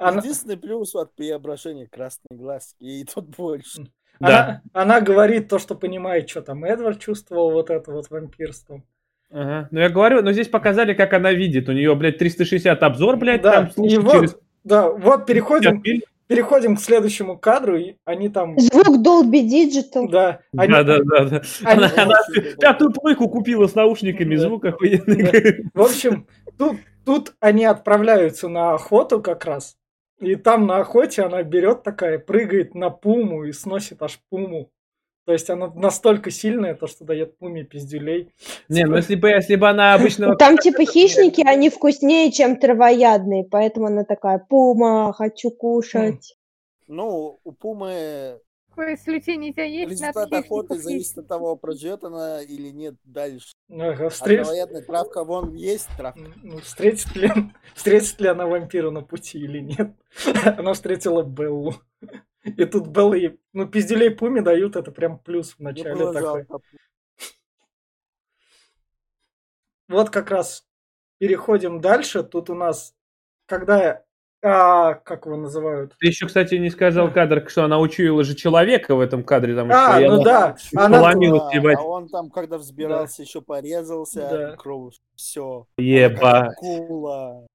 Она, Единственный плюс от преображения красный глаз, и тут больше. Да. она, она говорит то, что понимает, что там Эдвард чувствовал вот это вот вампирство. Ага. Ну я говорю, но здесь показали, как она видит. У нее, блядь, 360 обзор, блядь, Да, там и слушай, вот, через да, вот переходим, 50 фильм. Переходим к следующему кадру, и они там, Звук Dolby Digital. да, они, Да, да, да, да. они- Она, она пятую плойку купила с наушниками, Да. звук охуенный. В общем, тут, тут они отправляются на охоту как раз. И там на охоте она берет такая, прыгает на пуму и сносит аж пуму. То есть она настолько сильная, то что дает пуме пиздюлей. Не, ну если бы, если бы она обычно... Ну, Там типа хищники, они вкуснее, чем травоядные, поэтому она такая, пума, хочу кушать. Ну, у Пумы Какое исключение у тебя есть? результат охоты зависит от того, проживет она или нет дальше. Ага, А встре- травоядная травка вон есть травка. ну, встретит, ли, встретит ли она вампира на пути или нет. Она встретила Беллу. И тут Белла ей, ну, пиздюлей пуме дают, это прям плюс в Мне начале такой. жалко. Вот как раз переходим дальше. Тут у нас, когда, а, как его называют? Ты еще, кстати, не сказал кадр, что она учуяла же человека в этом кадре. Там А, ну да, Она она, поломилась, А, ебать. а он там, когда взбирался, еще порезался, Да. кровь, все. Еба. Кула.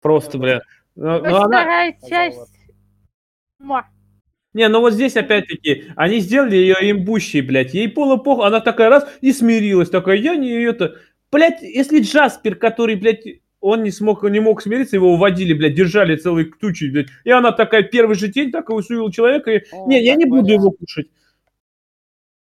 Просто, бля. Ну, Ну, ну, она... вторая Сказала. часть. Не, ну вот здесь опять-таки, они сделали ее имбущей, блядь. Ей было похуй, она такая раз и смирилась. Такая, я не это... Блядь, если Джаспер, который, блядь, он не смог, не мог смириться, его уводили, блядь, держали целой тучей, блядь. И она такая, первый же день, такая усуила человека, и, Ну, не, я не буду его кушать.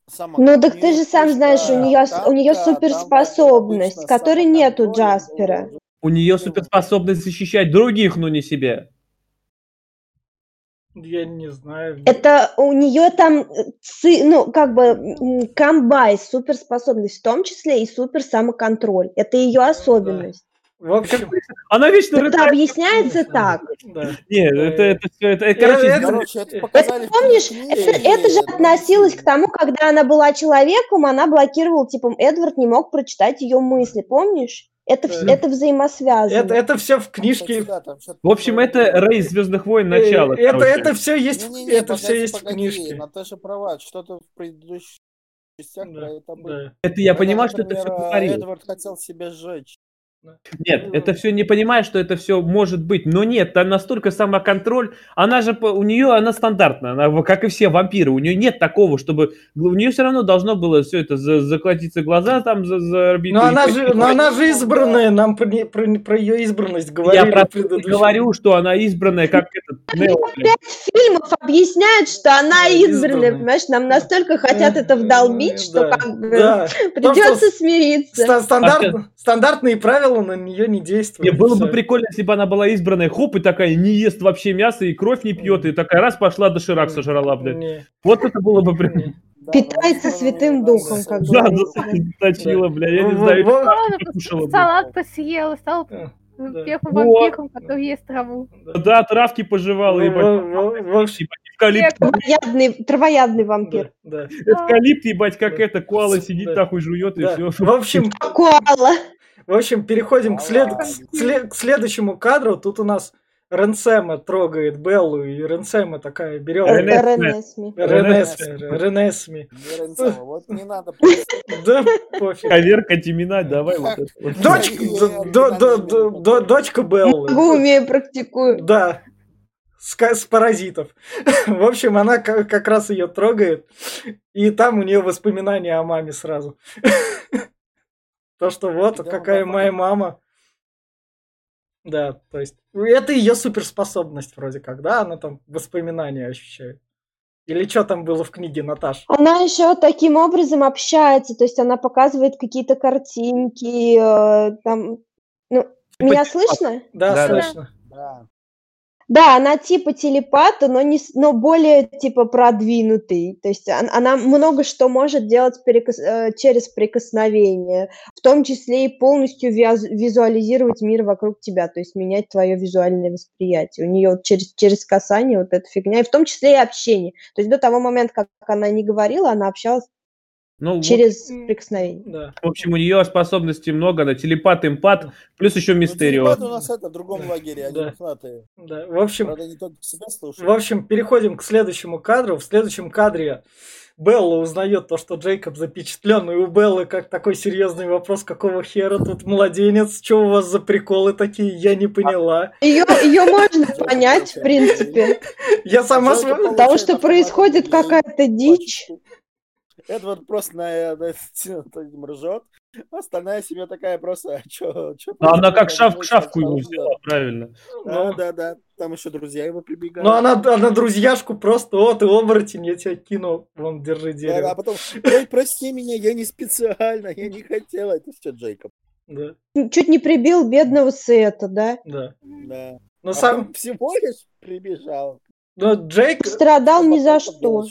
Сама- Ну так у ты же сам знаешь, у нее, у нее суперспособность, которой нету самоконтроль Джаспера. У нее суперспособность защищать других, но не себя. Я не знаю. Это у нее там, э, ци- ну, как бы комбай, суперспособность, в том числе и супер самоконтроль. Это ее особенность. В общем, Она вечно Это рыдает. объясняется так. да. Нет, это, это, все, это, это, короче, Это- Короче, это Это помнишь, это, это же относилось к тому, когда она была человеком, она блокировала, типа, Эдвард не мог прочитать ее мысли, помнишь? Это, Да. это взаимосвязано. Это, это все в книжке. там в общем, это. Рей Звездных войн Э, начало. Это, короче. это все есть, Не-не-не, это все погоди, есть в погоди, книжке. Наташа права, что-то в предыдущих частях про Да, это было. да. Это я Когда, понимаю, что это все говорил. Эдвард хотел себя сжечь. Нет, это все не понимаю, что это все может быть. Но нет, там настолько самоконтроль. Она же, у нее, она стандартная. Она, как и все вампиры. У нее нет такого, чтобы... У нее все равно должно было все это за- закладиться глаза там, за, зарбить. Но и она же, но она же Ну, избранная, нам про, про, про ее избранность говорили Я про говорю, что она избранная, как этот блин. фильмов объясняют, что она избранная, понимаешь? Нам настолько хотят это вдолбить, что как бы придется смириться. Ста- стандарт- стандартные правила на нее не действуют. Не, было бы прикольно, если бы она была избранная, хоп, и такая не ест вообще мясо, и кровь не пьет, и такая раз пошла до Ширак сожрала, блядь. Не, Вот это было бы прикольно. Питается святым духом, как с- Да, заточила, бля, я не знаю. бы. салат посъела, стал Вот. вампиром, который ест траву. Да, травки пожевала, ебать. общем, Эвкалипт, Травоядный, травоядный вампир. да, да, эвкалипт, ебать, как Да. это, коала сидит, Да. нахуй жует, и все. В общем, Коала. В общем, переходим к, след- к сле- к следующему кадру. Тут у нас Ренсема трогает Беллу, и Ренсема такая берет... Рене- Ренесми. Ренесми. Ренесми. Не Ренцова, вот не надо просто. Да, пофиг. Коверкать имена, давай вот это. Дочка, Беллы. Могу, умею, практикую. Да. С, паразитов. В общем, она ка- как раз ее трогает, и там у нее воспоминания о маме сразу. То, что вот, Когда какая моя мама. Да, то есть это ее суперспособность вроде как, да? Она там воспоминания ощущает. Или что там было в книге Наташ? Она еще таким образом общается, то есть она показывает какие-то картинки, э, там, ну, меня телепат. слышно? Да, Да, да. слышно. Да. Да, она типа телепата, но, не, но более типа продвинутый. То есть он- она много что может делать перекос- э, через прикосновение, в том числе и полностью визуализировать мир вокруг тебя, то есть менять твое визуальное восприятие. У нее через, через касание вот эта фигня, и в том числе и общение. То есть до того момента, как она не говорила, она общалась Ну, вот, через м, прикосновение. Да. в общем, у нее способностей много, она телепат, импат, плюс еще Ну, мистерио. телепаты у нас это в другом лагере, они Да. мохнатые. Да. В общем, Правда, не только себя В слушают. общем, переходим к следующему кадру. В следующем кадре Белла узнает то, что Джейкоб запечатлен, и у Беллы как такой серьезный вопрос, какого хера тут младенец, что у вас за приколы такие, я не поняла. Ее, ее можно понять, в принципе, Я сама... Потому что происходит какая-то дичь. Эдвард просто на, на, над этим ржет, остальная семья такая просто, а чё, чё Ну, она как происходит? шав Там к шавку его взяла, правильно. Да, Ну, да, да. Там еще друзья его прибегают. ну, она, она друзьяшку просто, о, ты оборотень, я тебя кину, вон, держи Да, да, а дерево. потом, ой, прости меня, я не специально, я не хотела. Это все Джейкоб. Да, Чуть не прибил бедного Сета, да? да. Да. Но А сам, он всего лишь прибежал. Но Джейк, Страдал ни за что.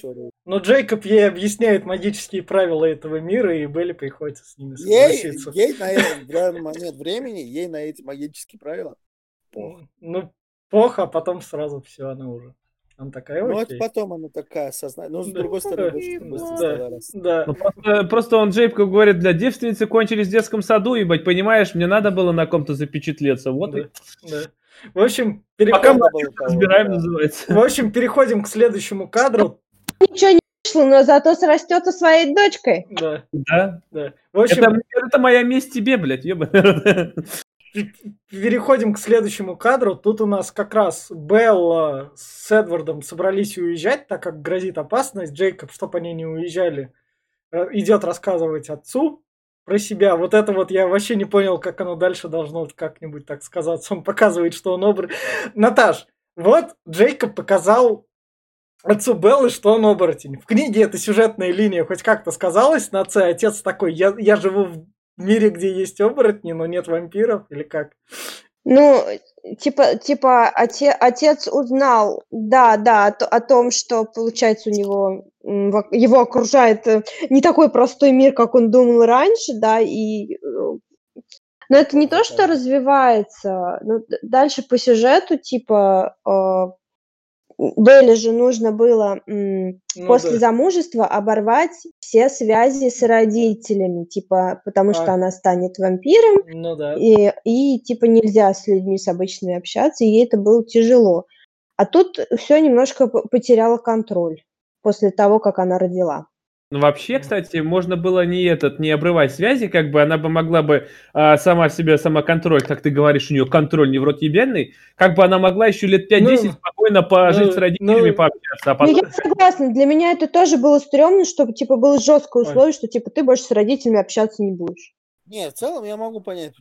Но Джейкоб ей объясняет магические правила этого мира, и Белли приходится с ними Ей, согласиться. ей на этот данный момент времени, ей на эти магические правила. пох. Ну, плохо, а потом сразу все, она уже. Она такая, Ну, это окей. потом она такая сознание. Ну, с Да. другой стороны, Да. быстро Да. Да, Ну, просто, просто он Джейкоб говорит, для девственницы кончились в детском саду, ебать, понимаешь, мне надо было на ком-то запечатлеться. Вот да, и да. В общем, пока переходим, разбираем, называется. в общем, переходим к следующему кадру. Ничего не вышло, но зато срастется своей дочкой. Да, Да. да. В общем, Это, это моя месть тебе, блядь, ебаный. пе- переходим к следующему кадру. Тут у нас как раз Белла с Эдвардом собрались уезжать, так как грозит опасность. Джейкоб, чтобы они не уезжали, э, идет рассказывать отцу про себя. Вот это вот я вообще не понял, как оно дальше должно как-нибудь так сказаться. Он показывает, что он обр... Наташ, вот Джейкоб показал отцу Беллы, что он оборотень. В книге эта сюжетная линия хоть как-то сказалась на отце. Отец такой, я, я живу в мире, где есть оборотни, но нет вампиров, или как? Ну, типа, типа оте- отец узнал, да, да, о, о том, что, получается, у него его окружает э, не такой простой мир, как он думал раньше, да, и... э, Но это не то, что развивается. Д- дальше по сюжету, типа, э, Белле же нужно было м, Ну после да. замужества оборвать все связи с родителями, типа, потому что А. она станет вампиром, Ну да. и, и типа нельзя с людьми с обычными общаться, и ей это было тяжело. А тут все немножко п- потеряло контроль после того, как она родила. Ну, вообще, кстати, можно было не этот, не обрывать связи, как бы она бы могла бы а, сама себе самоконтроль, как ты говоришь, у нее контроль не в рот ебенный, как бы она могла еще лет 5-10 Ну, спокойно пожить ну, с родителями, ну, пообщаться, а Ну, потом... я согласна, для меня это тоже было стрёмно, чтобы, типа, было жесткое Ой. условие, что, типа, ты больше с родителями общаться не будешь. Не, в целом я могу понять.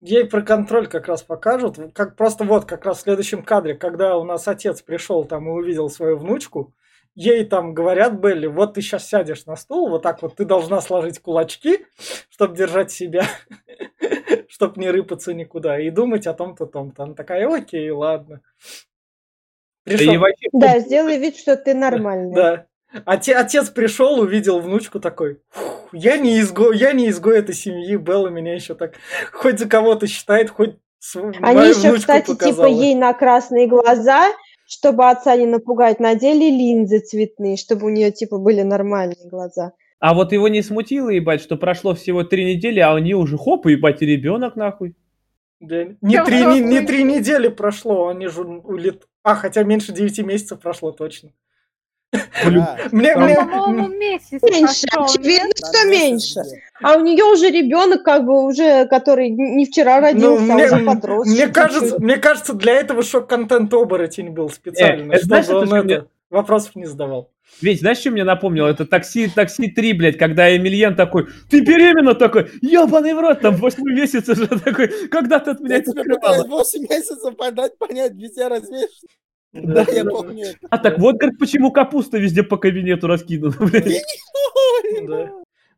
Ей про контроль как раз покажут. Как просто вот как раз в следующем кадре, когда у нас отец пришел там и увидел свою внучку, ей там говорят Белли, вот ты сейчас сядешь на стул, вот так вот ты должна сложить кулачки, чтобы держать себя, чтобы не рыпаться никуда, и думать о том-то, том-то. Она такая, окей, ладно. Да Пришел, сделай вид, что ты нормальный. да. Оте- отец пришел, увидел внучку такой. «Фух, Я не изгой, я не изгой этой семьи. Белла меня еще так хоть за кого-то считает, хоть Они еще, кстати, типа показала». ей на красные глаза, чтобы отца не напугать, надели линзы цветные, чтобы у нее, типа, были нормальные глаза. А вот его не смутило, ебать, что прошло всего три недели, а у нее уже хоп, ебать, и ребенок нахуй. Да, не, три, не, не три недели прошло, они же улет... А, хотя меньше девяти месяцев прошло точно. Мне, По-моему, месяц Меньше, очевидно, что меньше. А у нее уже ребенок, как бы уже, который не вчера родился, ну, а мне, уже подрос. мне кажется, мне кажется, для этого шок-контент оборотень был специально, Э, знаешь, чтобы это он это, вопросов не задавал. Ведь, знаешь, что мне напомнил? Это такси, такси 3, блядь, когда Эмильен такой, ты беременна такой, ебаный в рот, там 8 месяцев уже такой, когда ты от меня это пытаюсь 8 месяцев подать, понять, везде развешено. Да, я да, помню. А так вот, говорит, почему капуста везде по кабинету раскидана, блядь.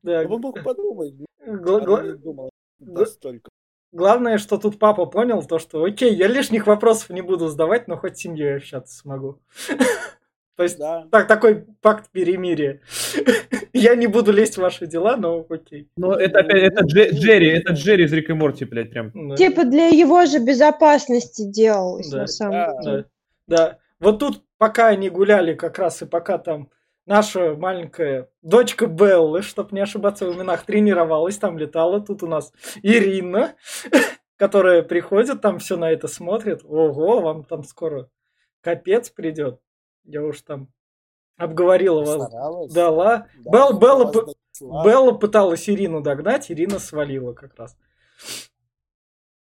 Да. Вы мог подумать. Главное, что тут папа понял, то что окей, я лишних вопросов не буду задавать, но хоть с семьей общаться смогу. То есть Да. так, такой пакт перемирия. Я не буду лезть в ваши дела, но окей. Ну, это опять, это Дже- Джерри, это Джерри из Рик и Морти, блядь, прям. Да. Типа для его же безопасности делалось, Да. на самом Да. деле. Да, да. Вот тут, пока они гуляли, как раз и пока там наша маленькая дочка Беллы, чтоб не ошибаться в именах, тренировалась, там летала. Тут у нас Ирина, которая приходит, там все на это смотрит. Ого, вам там скоро капец придет. Я уж там обговорила вас. Старалась. Да, ла. Да, Белл- Белла, п- донесла. Белла пыталась Ирину догнать, Ирина свалила как раз.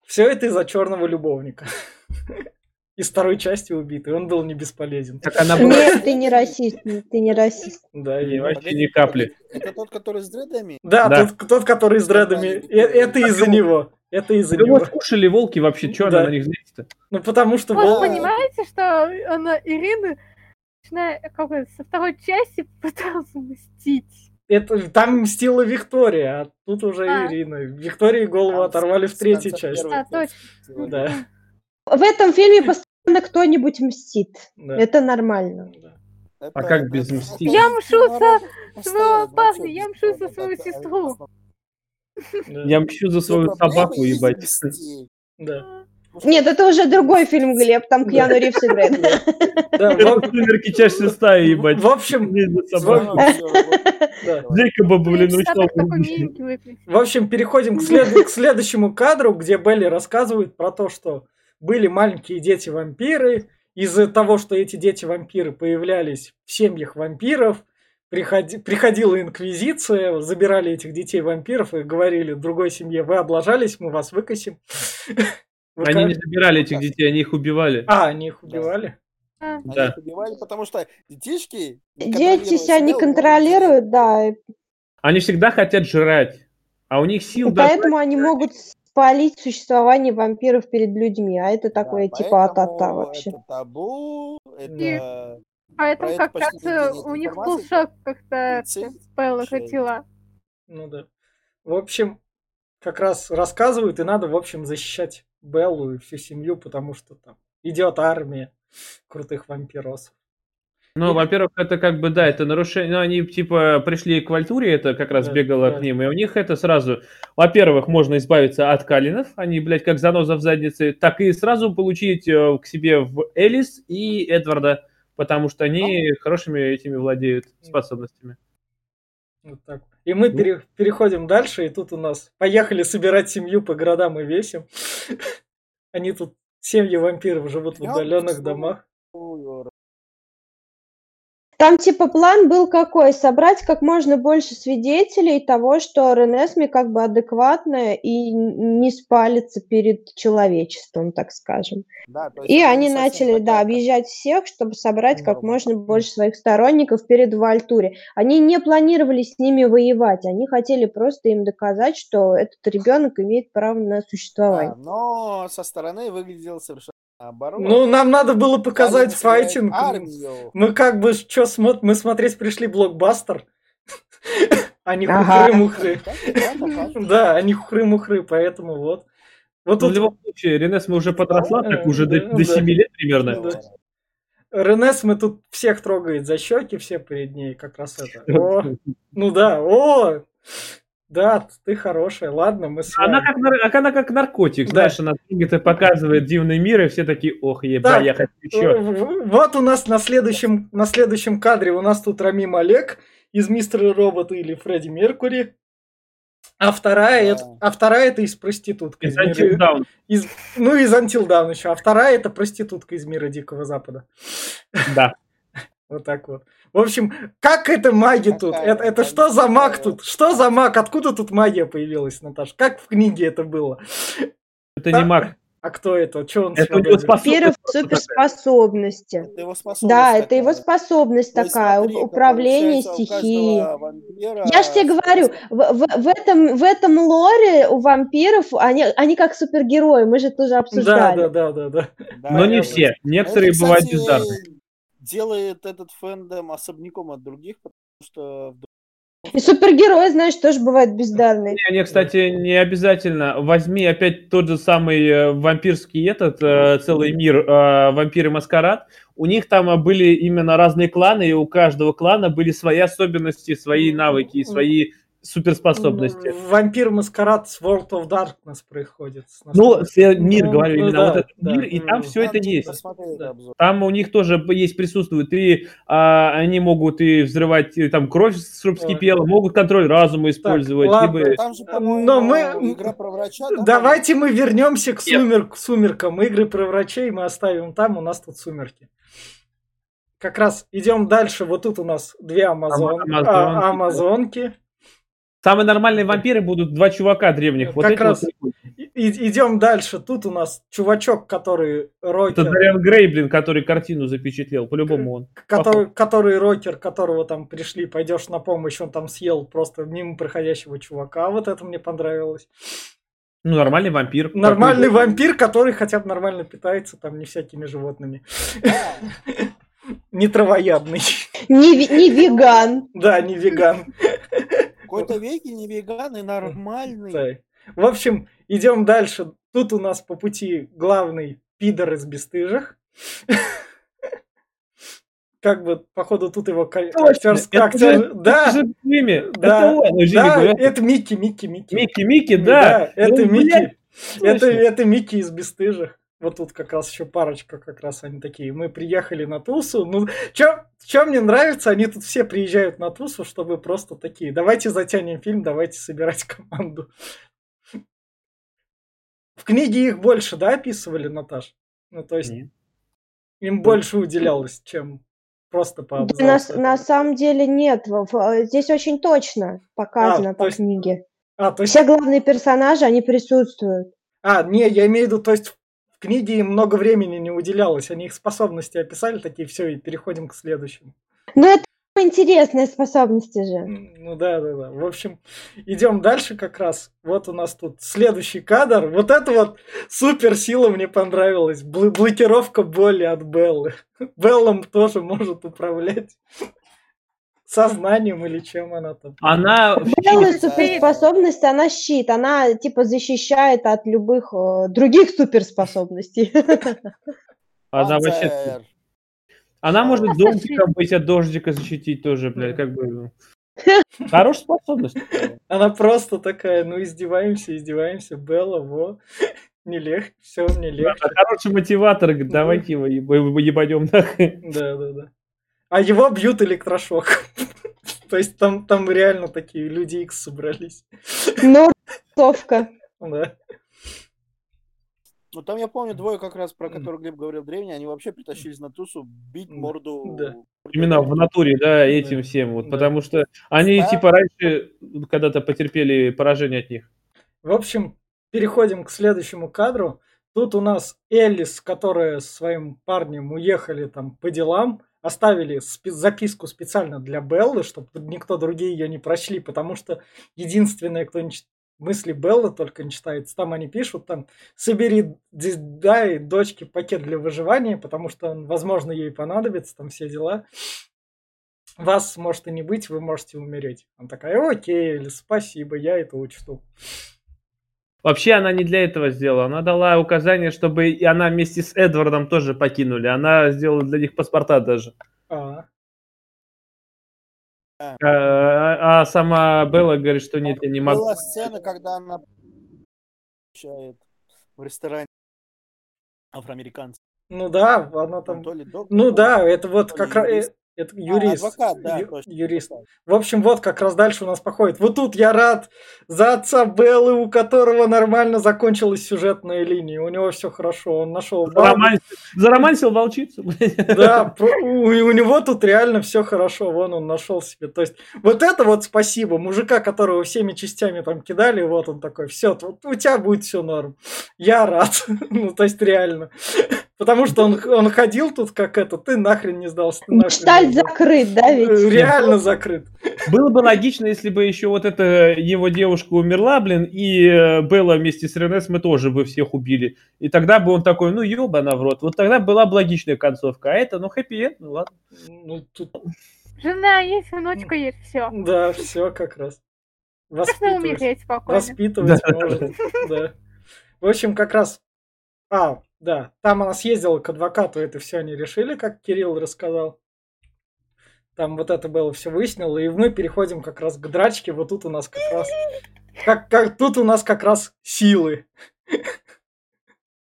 Все это из-за черного любовника. Из второй части убитый. Он был не бесполезен. Так она была Нет, ты не расист, ты не расист. Да, Не, и- вообще ни капли. Это тот, который с дредами? да, Да. Тот, тот, который с дредами. Э- Это из-за него. Это из-за Его него. скушали волки вообще, что Да. она на них злится-то? Ну, потому что Вы понимаете, что она Ирины, начиная как бы, со второй части пыталась мстить? это, там мстила Виктория, а тут уже А. Ирина. Виктории голову Там оторвали в третьей части. А, точно. Да, В этом фильме постоянно кто-нибудь мстит. да. Это нормально. да. Это- А как без мстить? Я мшу за своего парня, я мшу за свою сестру. Я мщу за свою собаку, ебать. да. Нет, это уже другой фильм, Глеб, там Кьяну Ривз играет. Да, в- Сумерки, часть шестая, ебать. В общем. Джейкоба, блин. В общем, переходим к следующему кадру, где Белли рассказывает про то, что были маленькие дети-вампиры. Из-за того, что эти дети-вампиры появлялись в семьях вампиров, приходи- приходила инквизиция, забирали этих детей-вампиров и говорили другой семье, вы облажались, мы вас выкосим. Вы Они не забирали этих детей, они их убивали. А, они их убивали? Они Да. их убивали, потому что детишки... не Дети себя не контролируют, да, Они всегда хотят жрать. А у них сил поэтому они могут спалить существование вампиров перед людьми, а это Да, такое типа поэтому а-та-та вообще. Это табу, это... Поэтому это как раз у них был шок, как-то Белла хотела. Ну да. В общем, как раз рассказывают, и надо, в общем, защищать Беллу и всю семью, потому что там идет армия крутых вампиросов. Ну, во-первых, это как бы, да, это нарушение. Ну, они типа пришли к Вальтуре, это как раз Да, бегало да. к ним, и у них это сразу, во-первых, можно избавиться от Калинов, они, блядь, как заноза в заднице, так и сразу получить э, к себе в Элис и Эдварда, потому что они хорошими этими владеют способностями. Вот так. И мы Ну. пере- переходим дальше, и тут у нас поехали собирать семью по городам и весим. Они тут, семьи вампиров, живут в удаленных домах. Там типа план был какой? Собрать как можно больше свидетелей того, что Ренесми как бы адекватная и не спалится перед человечеством, так скажем. да, И они начали, да, объезжать всех, чтобы собрать как Норма. можно больше своих сторонников перед Вальтуре. Они не планировали с ними воевать, они хотели просто им доказать, что этот ребенок имеет право на да, существование. но со стороны выглядел совершенно наоборот. Ну, нам надо было показать собирает файтинг. Армию. Мы как бы, что смотрим, мы смотреть пришли блокбастер, а не хухры-мухры. Да, они хухры-мухры, поэтому вот. Вот Ну, в любом случае, Ренес мы уже подросла, Да, так уже до, да, до да. 7 лет примерно. Ренес мы тут всех трогает за щеки, все перед ней как раз это. О, ну да, о, да, ты хорошая, ладно, мы с Она вами. как, нар- она как наркотик, Да. знаешь, она это показывает дивный мир, и все такие, ох, еба, Так, я хочу еще. Вот у нас на следующем, на следующем кадре у нас тут Рамим Олег из Мистера Робота или Фредди Меркури. А вторая, Да. это, а вторая это из проститутка. Из из мира- Until Dawn. из- ну, из Until Dawn еще. А вторая это проститутка из мира Дикого Запада. Да. Вот так вот. В общем, как это маги тут? Какая Это, это что за маг тут? Что за маг? Откуда тут магия появилась, Наташа? Как в книге это было? Это Да. не маг. А кто это? Что он Это у способность. Вампиров суперспособности. Это его способность Да, это его такая. способность То такая, смотри, управление стихией. вампира Я же тебе говорю, в, в- в этом, в этом лоре у вампиров они, они как супергерои, мы же тоже Да, обсуждали. да, да, да, да. Да, Но не все. Это, Некоторые бывают кстати, бездарны. Делает этот фэндом особняком от других, потому что И супергерои, знаешь, тоже бывают бездарные. Не, не, кстати, не обязательно. Возьми опять тот же самый э, вампирский этот э, целый мир э, вампиры маскарад. У них там были именно разные кланы, и у каждого клана были свои особенности, свои навыки, и свои суперспособности. Вампир Маскарад с World of Darkness происходит. Ну, с- мир, Ну, говорю, ну именно да, вот этот да. мир, и там Ну, все это Надо есть. Да. Там у них тоже есть, присутствует, и а, они могут и взрывать и там кровь, чтобы Ой. вскипела, могут контроль разума использовать, ладно. либо... Там же, Но по-моему, мы- игра про врача. да, Давайте мы вернемся к Нет. сумер- к сумеркам. Игры про врачей мы оставим там, у нас тут сумерки. Как раз идем дальше. Вот тут у нас две амазон... Амазонки, а, да. амазонки. Самые нормальные вампиры будут два чувака древних. Вот Как раз вот. И- идем дальше. Тут у нас чувачок, который Это рокер, Дариан Грейблин, который картину запечатлел, по-любому он. который, который рокер, которого там пришли, пойдешь на помощь, он там съел просто мимо проходящего чувака. Вот это мне понравилось. Ну, нормальный вампир. Нормальный Такой же. вампир, который хотя бы нормально питается, там не всякими животными. Не травоядный. Не веган. Да, не веган. Какой-то веке не веган и нормальный. Да. В общем, идем дальше. Тут у нас по пути главный пидор из бесстыжих. Как бы, походу, тут его ка- Точно, актерс- это актер- Да, это же Джимми. да, Это да, это Микки, Микки, Микки. Микки, Микки, да. это Ну, Микки. блядь, Это, это Микки из бесстыжих. Вот тут как раз еще парочка, как раз они такие. Мы приехали на Тусу. Ну, что мне нравится, они тут все приезжают на Тусу, чтобы просто такие. Давайте затянем фильм, давайте собирать команду. В книге их больше, да, описывали, Наташ? Ну, то есть Нет. им больше уделялось, чем просто по Да, на, на самом деле нет. Здесь очень точно показано А, то по есть- книге. А, то есть Все главные персонажи, они присутствуют. А, не, я имею в виду, то есть в книге им много времени не уделялось. Они их способности описали, такие, все, и переходим к следующему. Но это интересные способности же. Ну да, да, да. В общем, идем дальше как раз. Вот у нас тут следующий кадр. Вот это вот суперсила мне понравилась. Бл- блокировка боли от Беллы. Беллом тоже может управлять сознанием или чем она там. Она Белая Да. суперспособность, она щит, она типа защищает от любых э, других суперспособностей. Она вообще... Она может зонтиком быть от дождика защитить тоже, блядь, как бы... Хорошая способность. Она просто такая, ну издеваемся, издеваемся. Белла, во. Не легче, все мне легче. Хороший мотиватор, давайте его еб- ебанем нахуй. Да, да, да. А его бьют электрошок. То есть там, там реально такие люди X собрались. Но рисовка. Да. Ну там я помню двое как раз, про которых Глеб говорил древние, они вообще притащились на тусу бить Да. морду. Да. Именно в натуре, да, этим всем. Вот, Да. потому что они, Да. типа, раньше когда-то потерпели поражение от них. В общем, переходим к следующему кадру. Тут у нас Элис, которая с своим парнем уехали там по делам, оставили спе- записку специально для Беллы, чтобы никто другие ее не прочли, потому что единственное, кто не чит- мысли Беллы только не читается, там они пишут, там, собери, дай дочке пакет для выживания, потому что он, возможно, ей понадобится, там все дела. Вас может и не быть, вы можете умереть. Она такая, окей, Элис, спасибо, я это учту. Вообще она не для этого сделала. Она дала указание, чтобы и она вместе с Эдвардом тоже покинули. Она сделала для них паспорта даже. А, А, а сама Белла говорит, что нет, я не могу. Была сцена, когда она получает в ресторане афроамериканцев. Ну да, она Там Ну да, это вот как раз... юрист. Это А, юрист. адвокат, да, Ю- точно. юрист. В общем, вот как раз дальше у нас походит. Вот тут я рад за отца Беллы, у которого нормально закончилась сюжетная линия. У него все хорошо. Он нашел. Заромансил, заромансил волчицу. Да, у, у него тут реально все хорошо. Вон он нашел себе. То есть, вот это вот спасибо. Мужика, которого всеми частями там кидали, вот он такой, все, у тебя будет все норм. Я рад. Ну, то есть, реально. Потому что он, он ходил тут как это, ты нахрен не сдался. ты не сдался. закрыт, да, ведь? Реально закрыт. Было бы логично, если бы еще вот эта его девушка умерла, блин, и э, Белла вместе с Ренес мы тоже бы всех убили. И тогда бы он такой, ну ёбана в рот. Вот тогда была бы логичная концовка. А это, ну, хэппи ну ладно. Ну, тут, Жена есть, внучка есть, все. да, все как раз. Можно Воспитывать. умереть спокойно. Воспитывать может. Да. В общем, как раз... А, да, там она съездила к адвокату, это все они решили, как Кирилл рассказал. Там вот это было все выяснило, и мы переходим как раз к драчке. Вот тут у нас как раз... Как, как, тут у нас как раз силы.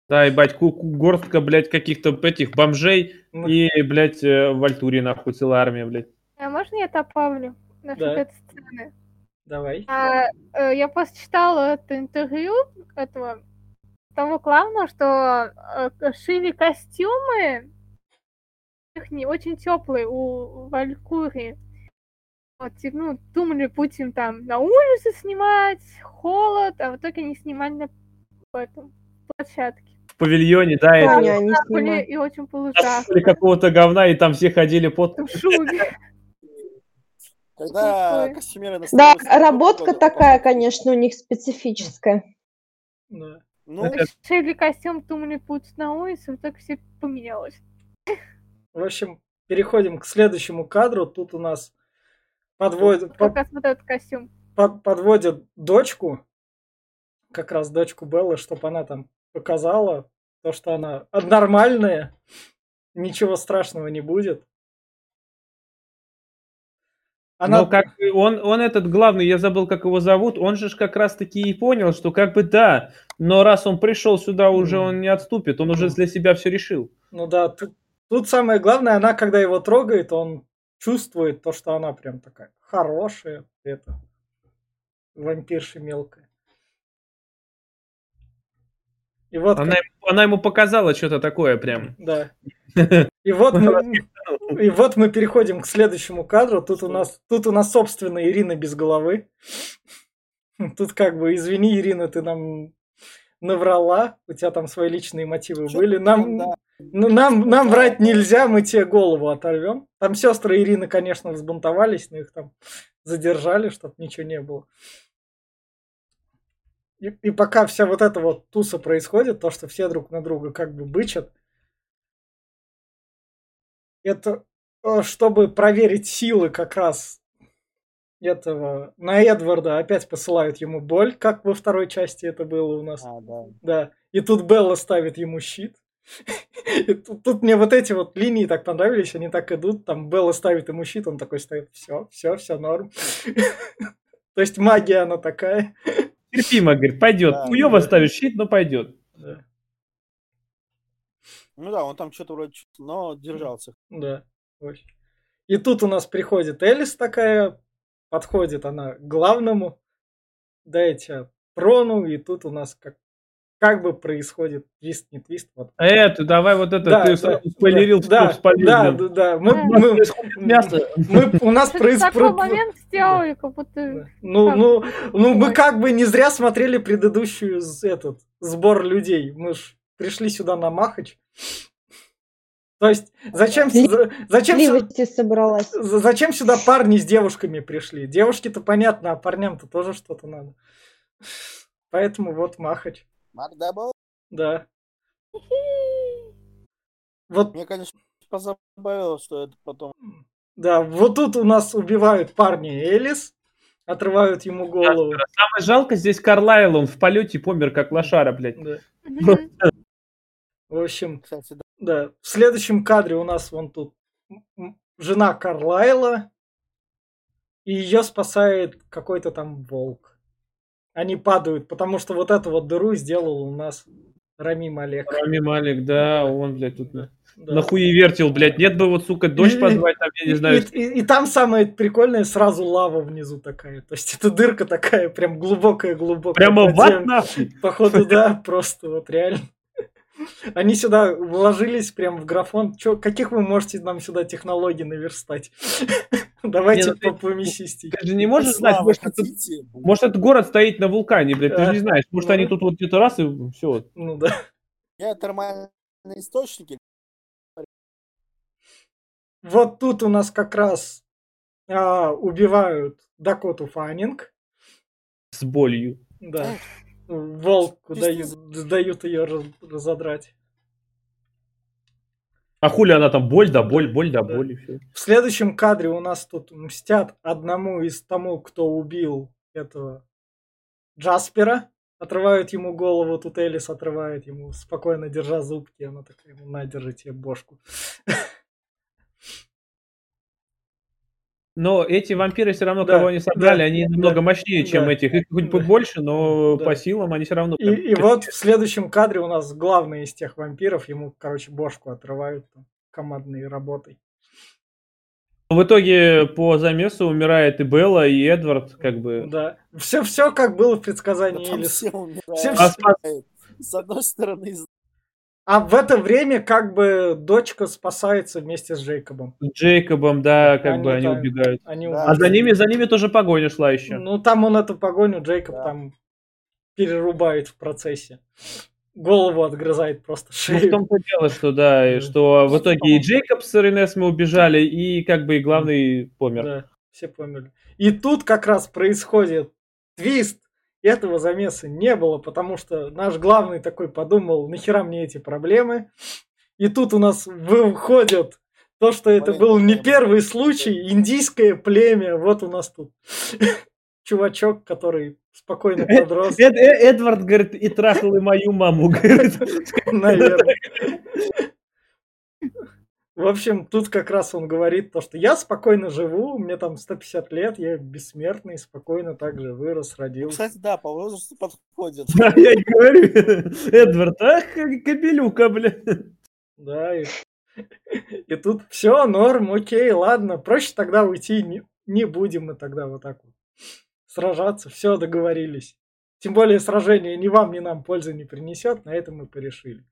Да, ебать, ку- ку- горстка, блядь, каких-то этих бомжей Ну, и, блядь, э, в Альтуре, нахуй, целая армия, блядь. А можно я добавлю насчет Да. этой сцены? Давай. А, э, я просто читала это интервью этого того главного, что э, шили костюмы их не очень теплые у Валькурии. Вот, ну, думали, будем там на улице снимать, холод, а в итоге не снимали на этом, площадке. В павильоне, да, Помню, это они Были и очень было ужасно. какого-то говна, и там все ходили под... В шубе. Когда костюмеры Да, работка такая, конечно, у них специфическая. Да. Ну, Это- Шили костюм, думали, будет на улице, в итоге все поменялось. В общем, переходим к следующему кадру. Тут у нас подводят, Как раз вот этот костюм. под- подводят дочку, как раз дочку Беллы, чтобы она там показала то, что она нормальная, ничего страшного не будет. Она, Но как он, он этот главный, я забыл, как его зовут, он же как раз таки и понял, что как бы да, но раз он пришел сюда, уже он не отступит, он уже для себя все решил. ну да, тут, тут самое главное, она, когда его трогает, он чувствует то, что она прям такая хорошая, это, вампирша мелкая. И вот Она, ему- она ему показала что-то такое прям. Да. И вот мы, и вот мы переходим к следующему кадру. Тут у нас, тут у нас, собственно, Ирина без головы. Тут как бы, извини, Ирина, ты нам наврала, у тебя там свои личные мотивы Чё были. Нам, да. ну, нам, нам врать нельзя, мы тебе голову оторвем. Там сестры Ирины, конечно, взбунтовались, но их там задержали, чтобы ничего не было. И, и пока вся вот эта вот туса происходит, то, что все друг на друга как бы бычат, это э, чтобы проверить силы как раз этого на Эдварда опять посылают ему боль, как во второй части это было у нас. А, да. Да. И тут Белла ставит ему щит. И тут, тут мне вот эти вот линии так понравились, они так идут, там Белла ставит ему щит, он такой стоит, все, все, все норм. То есть магия она такая. Терпимо, говорит, пойдет. Да, Хуево да. ставишь щит, но пойдет. Да, Ну да, он там что-то вроде, но держался. да. очень. И тут у нас приходит Элис такая, подходит она к главному, дайте трону, и тут у нас как, как бы происходит твист, не твист. Вот. А это, давай вот это, Да, ты да, сразу спойлерил, да, что спалил, да, да, да, мы, Да. мы- Мясо. мы- у нас Что-то такой происходит... момент сделали, как будто... Ну, ну, ну, мы как бы не зря смотрели предыдущую этот сбор людей. Мы ж пришли сюда на Махач. То есть, зачем, зачем, сю- Сливости собралась. за- зачем сюда парни с девушками пришли? Девушки-то понятно, а парням-то тоже что-то надо. Поэтому вот Махач. Марк Дабл. Да. Вот, Мне, конечно, позабавило, что это потом... да, вот тут у нас убивают парни Элис, отрывают ему голову. Самое жалко здесь Карлайл, он в полете помер, как лошара, блядь. Да. В общем, Кстати, да. Да, в следующем кадре у нас вон тут жена Карлайла, и ее спасает какой-то там волк. Они падают, потому что вот эту вот дыру сделал у нас Рами Малек. Рами Малик, да, он, блядь, тут... Да. Нахуй вертел, блядь. Нет бы вот, сука, дождь И- позвать, там, я не И, знаю. и- и там самое прикольное, сразу лава внизу такая. То есть это дырка такая, прям глубокая-глубокая. Прямо в ад нахуй. Походу, да, просто вот реально. Они сюда вложились прям в графон. Чё, каких вы можете нам сюда технологий наверстать? Давайте ну ты- по помесистей. Ты же не можешь знать, может, этот город стоит на вулкане, блядь, ты же не знаешь. Может, Ну. они тут вот где-то раз и все. Ну да. Я термальные источники. Вот тут у нас как раз а, убивают Дакоту Фаннинг. С болью. Да. Волку дают, дают ее разодрать. А хули она там боль, да боль, боль, да Да. боль, и все. В следующем кадре у нас тут мстят одному из тому, кто убил этого Джаспера. Отрывают ему голову, тут Элис отрывает ему, спокойно держа зубки. Она такая, «Ну, на, держи тебе бошку. Но эти вампиры все равно, Да, кого они собрали, да, они да, намного мощнее, чем да, этих. Их хоть да. больше, но Да. по силам они все равно... И, прям- и вот в следующем кадре у нас главный из тех вампиров, ему, короче, бошку отрывают там, командной работой. В итоге по замесу умирает и Белла, и Эдвард, как бы. Да. Все, все как было в Да предсказании там Элис. все умирают. Все- А С одной стороны, с А в это время как бы дочка спасается вместе с Джейкобом. С Джейкобом, да, как Они бы они так- убегают. Они Да. А за ними, за ними тоже погоня шла еще. Ну, там он эту погоню, Джейкоб Да. там перерубает в процессе. Голову отгрызает просто Ну, в шею. том-то дело, что да, и что в итоге и Джейкоб с Ренесме убежали, и как бы и главный помер. Да, все поняли. И тут как раз происходит твист. Этого замеса не было, потому что наш главный такой подумал, нахера мне эти проблемы. И тут у нас выходит то, что это был не первый случай, индийское племя. Вот у нас тут чувачок, который спокойно подрос. Эд- Э- Эдвард, говорит, и трахал и мою маму, говорит. Наверное. В общем, тут как раз он говорит то, что я спокойно живу, мне там 150 лет, я бессмертный, спокойно также вырос, родился. Кстати, да, по возрасту подходит. Да, я и говорю, Эдвард, ах, как кобелюка, бля. Да, и, и тут все, норм, окей, ладно, проще тогда уйти, не, не будем мы тогда вот так вот сражаться, все, договорились. Тем более сражение ни вам, ни нам пользы не принесет, на этом мы порешили.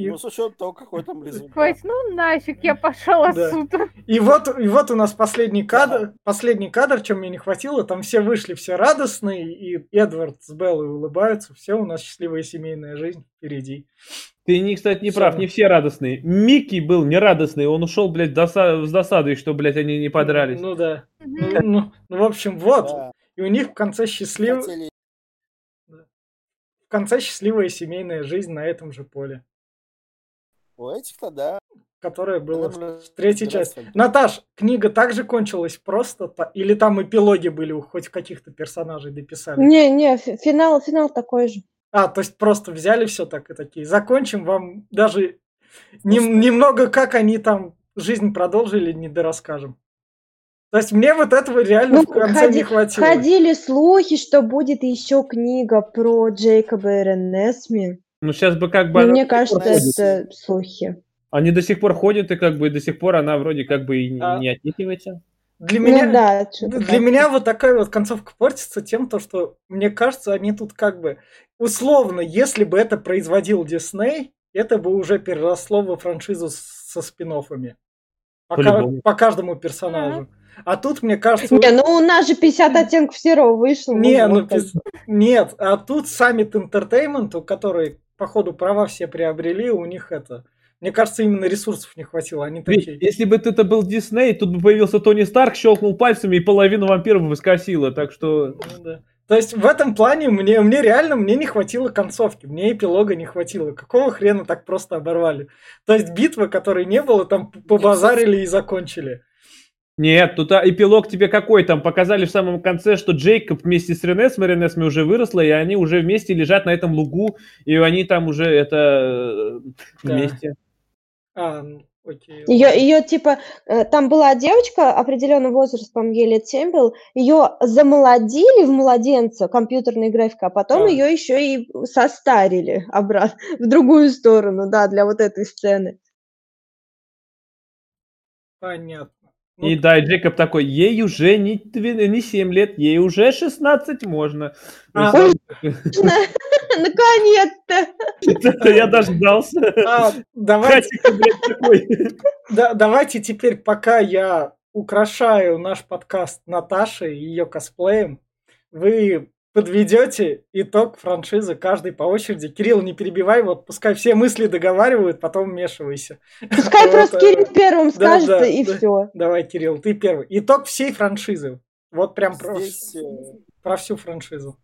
И- Ну, с учетом того, какой там. Хватит, ну нафиг, я пошел Да. отсюда. И вот, и вот у нас последний кадр, последний кадр, чем мне не хватило, там все вышли, все радостные, и Эдвард с Беллой улыбаются, все, у нас счастливая семейная жизнь впереди. Ты, не, кстати, не прав, не все радостные. Микки был нерадостный, он ушел, блядь, доса- с досадой, что, блядь, они не подрались. Ну да. Мгм. Ну, ну, ну, в общем, вот. Да, И у них в конце счастлив... хотели- в конце счастливая семейная жизнь на этом же поле, У этих-то, да. которая была в третьей части. Наташ, книга также кончилась просто, или там эпилоги были, у хоть каких-то персонажей дописали? Не, не, фи- финал, финал такой же. А, то есть просто взяли все так и такие. Закончим вам даже Ну, нем- немного, как они там жизнь продолжили, не дорасскажем. То есть мне вот этого реально Ну, в конце ходи- не хватило. Ходили слухи, что будет еще книга про Джейкоба и Ренесми. Ну, сейчас бы как бы... Она мне кажется, ходит. это слухи. Они до сих пор ходят, и как бы до сих пор она вроде как бы и не, А. не отнекивается. Для меня, Ну да, что-то для так. меня вот такая вот концовка портится тем, то, что мне кажется, они тут как бы условно, если бы это производил Дисней, это бы уже переросло во франшизу со спин по, ка- по каждому персонажу. А тут, мне кажется... Не, ну у нас же 50 оттенков серого вышло. Не, вот ну пис- нет, а тут Summit Entertainment, у которой, походу, права все приобрели, у них это... Мне кажется, именно ресурсов не хватило, они Ведь такие... если бы это был Дисней, тут бы появился Тони Старк, щелкнул пальцами и половину вампиров бы скосило. Так что Ну да. То есть в этом плане мне, мне реально мне не хватило концовки, мне эпилога не хватило. Какого хрена так просто оборвали? То есть битва, которой не было, там побазарили и закончили. Нет, тут а, эпилог тебе какой там? Показали в самом конце, что Джейкоб вместе с Ренесме, Ренесме уже выросла, и они уже вместе лежат на этом лугу, и они там уже это э, Да. вместе. А, ну, Окей, Ее, ее типа, э, там была девочка определенного возраста, по-моему, ей лет 7 был, ее замолодили в младенца компьютерной графикой, а потом А. ее еще и состарили обратно, в другую сторону, да, для вот этой сцены. Понятно. Ну, И да, и Джейкоб такой, ей уже не, две- не 7 лет, ей уже 16 можно. А. Наконец-то! Я дождался. а, давайте теперь, пока я украшаю наш подкаст Наташей и ее косплеем, вы подведете итог франшизы каждый по очереди. Кирилл, не перебивай, вот пускай все мысли договаривают, потом вмешивайся. Пускай Вот, просто э, Кирилл первым да, скажет, да, и да. все. Давай, Кирилл, ты первый. Итог всей франшизы. Вот прям про, Здесь э, про всю франшизу.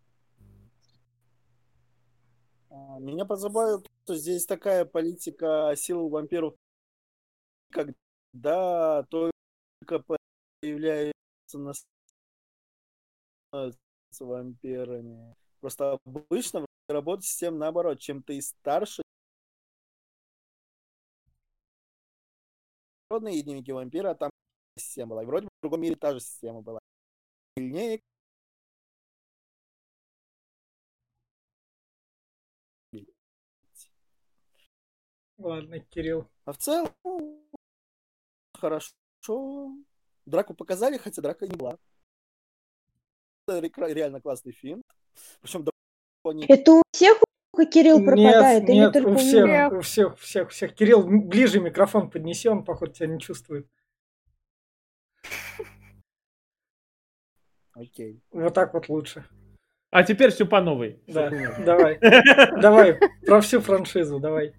а, меня позабавило, что здесь такая политика силы вампиров, когда только появляются на с- вампирами. Просто обычно работает система наоборот. Чем ты старше, родные дневники вампира, там система была. И вроде бы в другом мире та же система была. Сильнее Ладно, Кирилл. А в целом, хорошо. Драку показали, хотя драка не была. Реально классный фильм. Причем Это у всех у Кирилл пропадает, нет, или нет, только у у всех, меня? у всех, всех, всех. Кирилл, ближе микрофон поднеси, он, походу, тебя не чувствует. Окей. Вот так вот лучше. А теперь все по новой. Да, давай. Давай, про всю франшизу, давай.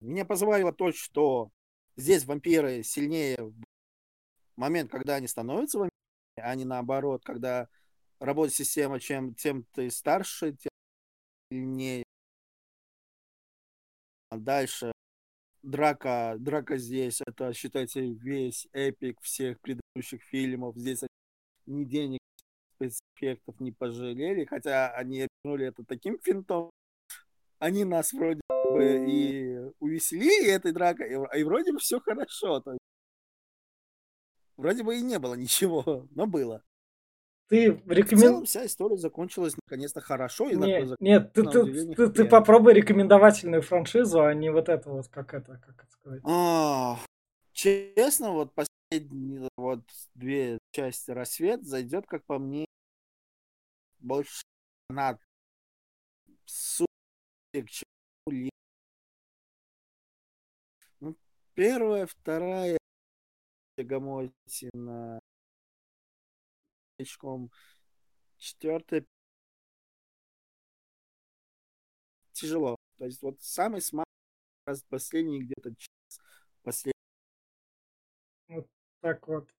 Меня позабавило то, что здесь вампиры сильнее в момент, когда они становятся вампирами, а не наоборот, когда работает система, чем тем ты старше, тем сильнее. А дальше драка, драка здесь, это, считайте, весь эпик всех предыдущих фильмов. Здесь ни денег, спецэффектов не пожалели, хотя они обернули это таким финтом. Они нас вроде бы и увеселили этой дракой, и, и вроде бы все хорошо. То есть, вроде бы и не было ничего, но было. Ты В целом рекомен... вся история закончилась наконец-то хорошо. И Не- зак- Нет, ты, ты, ты, ты попробуй рекомендовательную франшизу, а не вот это вот, как это, как это сказать. А, честно, вот последние вот две части рассвет зайдет, как по мне, больше на супер, чем ли- Ну, первая, вторая Гамотина очком, четвертая тяжело. То есть вот самый смак раз последний где-то час. Последний. Так вот.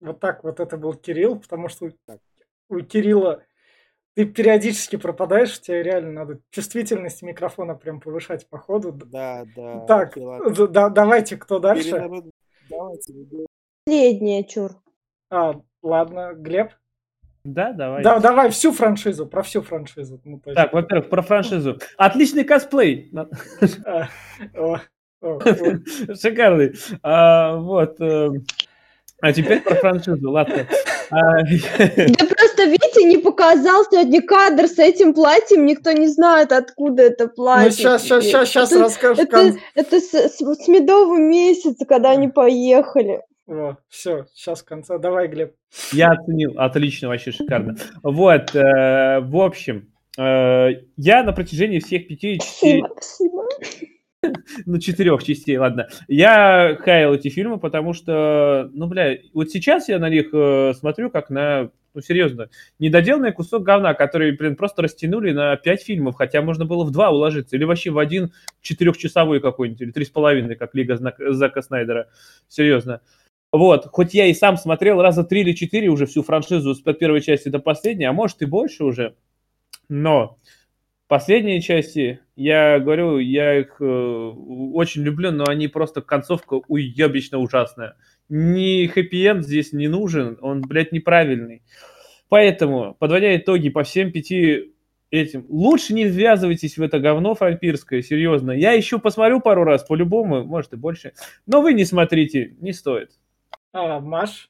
Вот так вот это был Кирилл, потому что Так. у Кирилла ты периодически пропадаешь, тебе реально надо чувствительность микрофона прям повышать по ходу. Да, да. Так, д- да- давайте, кто дальше? Перенарод- Давайте, ребят. Последняя, чур. А, ладно, Глеб. Да, давай. Да, давай всю франшизу, про всю франшизу. Ну, Так, во-первых, про франшизу. Отличный косплей. а. Шикарный. А, вот. э, А теперь про франшизу, ладно. А, Да Витя не показал сегодня кадр с этим платьем, никто не знает, откуда это платье. Ну, сейчас, сейчас, сейчас, сейчас Это- расскажешь. Это, это с, с- с медового месяца, когда они поехали. все, сейчас в конце. Давай, Глеб. Я оценил. Отлично, вообще шикарно. Вот, э, в общем, э, я на протяжении всех пяти Спасибо, спасибо. ну, четырех частей, ладно, я хаял эти фильмы, потому что, ну, бля, вот сейчас я на них э, смотрю как на, ну, серьезно, недоделанный кусок говна, который, блин, просто растянули на пять фильмов, хотя можно было в два уложиться, или вообще в один четырехчасовой какой-нибудь, или три с половиной, как Лига Знак- Зака Снайдера, серьезно. Вот, хоть я и сам смотрел раза три или четыре уже всю франшизу с первой части до последней, а может и больше уже, но последние части, я говорю, я их э, очень люблю, но они просто концовка уебично ужасная. Ни хэппи-энд здесь не нужен, он, блядь, неправильный. Поэтому, подводя итоги по всем пяти этим. Лучше не ввязывайтесь в это говно вампирское, серьезно. Я еще посмотрю пару раз, по-любому, может и больше. Но вы не смотрите, не стоит. А, Маш?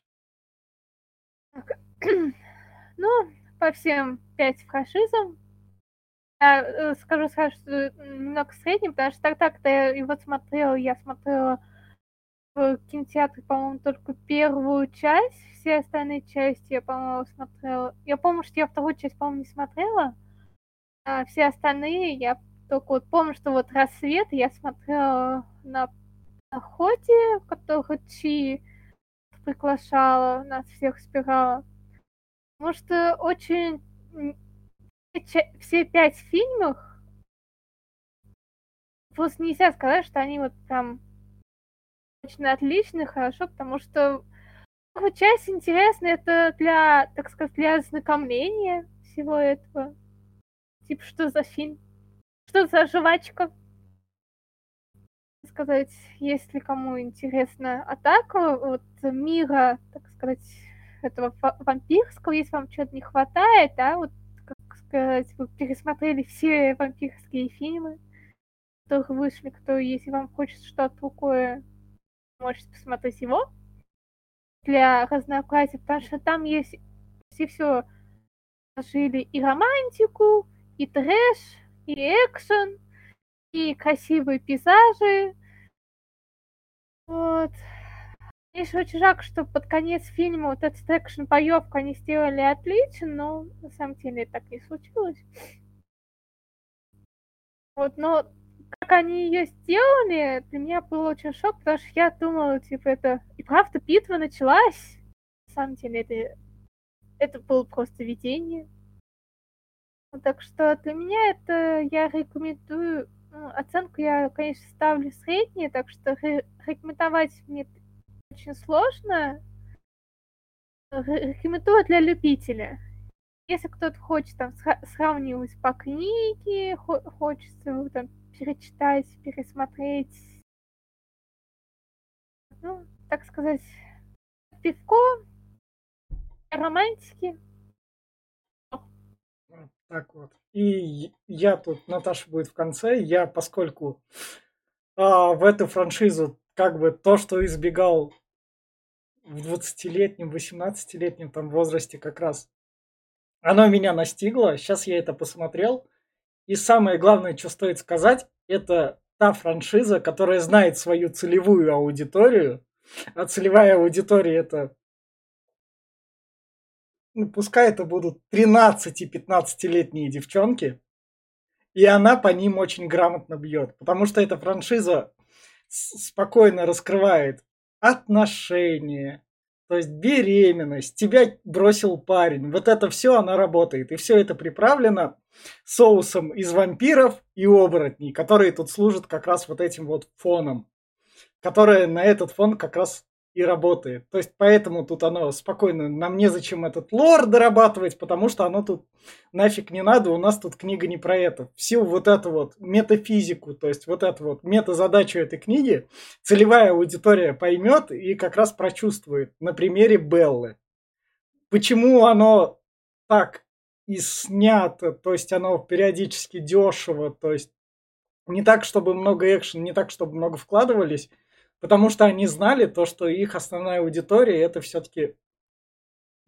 Ну, по всем пять франшизам. Я э, скажу сразу, что немного средним, потому что так-так-то я его смотрела, я смотрела в кинотеатре, по-моему, только первую часть, все остальные части я, по-моему, смотрела. Я помню, что я вторую часть, по-моему, не смотрела, а все остальные я только вот помню, что вот «Рассвет» я смотрела на охоте, которую Чи приглашала, нас всех собирала. Потому что очень... Все пять фильмов просто нельзя сказать, что они вот прям очень отличны, хорошо, потому что часть интересная, это для, так сказать, для ознакомления всего этого. Типа, что за фильм? Что за жвачка? Сказать, если кому интересно атака вот мира, так сказать, этого вампирского, если вам чего-то не хватает, да, вот, сказать, вы пересмотрели все вампирские фильмы, которые вышли, кто, если вам хочется что-то такое, можете посмотреть его для разнообразия, потому что там есть все все жили и романтику, и трэш, и экшен, и красивые пейзажи. Вот. Конечно, очень жалко, что под конец фильма вот этот экшен боевку они сделали отлично, но на самом деле так не случилось. Вот, но как они ее сделали, для меня был очень шок, потому что я думала, типа, это и правда битва началась. На самом деле, это, это было просто видение. Так что для меня это я рекомендую, ну, оценку я, конечно, ставлю среднюю, так что рекомендовать мне очень сложно. Рекомендую для любителя. Если кто-то хочет там сравнивать по книге, хочется там перечитать, пересмотреть, ну, так сказать, пивко, романтики, так вот. И я тут, Наташа будет в конце. Я, поскольку а, в эту франшизу как бы то, что избегал в 20-летнем, 18-летнем там возрасте как раз, оно меня настигло. Сейчас я это посмотрел. И самое главное, что стоит сказать, это та франшиза, которая знает свою целевую аудиторию. А целевая аудитория это ну, пускай это будут 13-15-летние девчонки, и она по ним очень грамотно бьет, потому что эта франшиза спокойно раскрывает отношения, то есть беременность, тебя бросил парень. Вот это все она работает. И все это приправлено соусом из вампиров и оборотней, которые тут служат как раз вот этим вот фоном, которые на этот фон как раз и работает. То есть поэтому тут оно спокойно, нам незачем этот лор дорабатывать, потому что оно тут нафиг не надо, у нас тут книга не про это. Всю вот эту вот метафизику, то есть вот эту вот метазадачу этой книги целевая аудитория поймет и как раз прочувствует на примере Беллы. Почему оно так и снято, то есть оно периодически дешево, то есть не так, чтобы много экшен, не так, чтобы много вкладывались, Потому что они знали то, что их основная аудитория это все-таки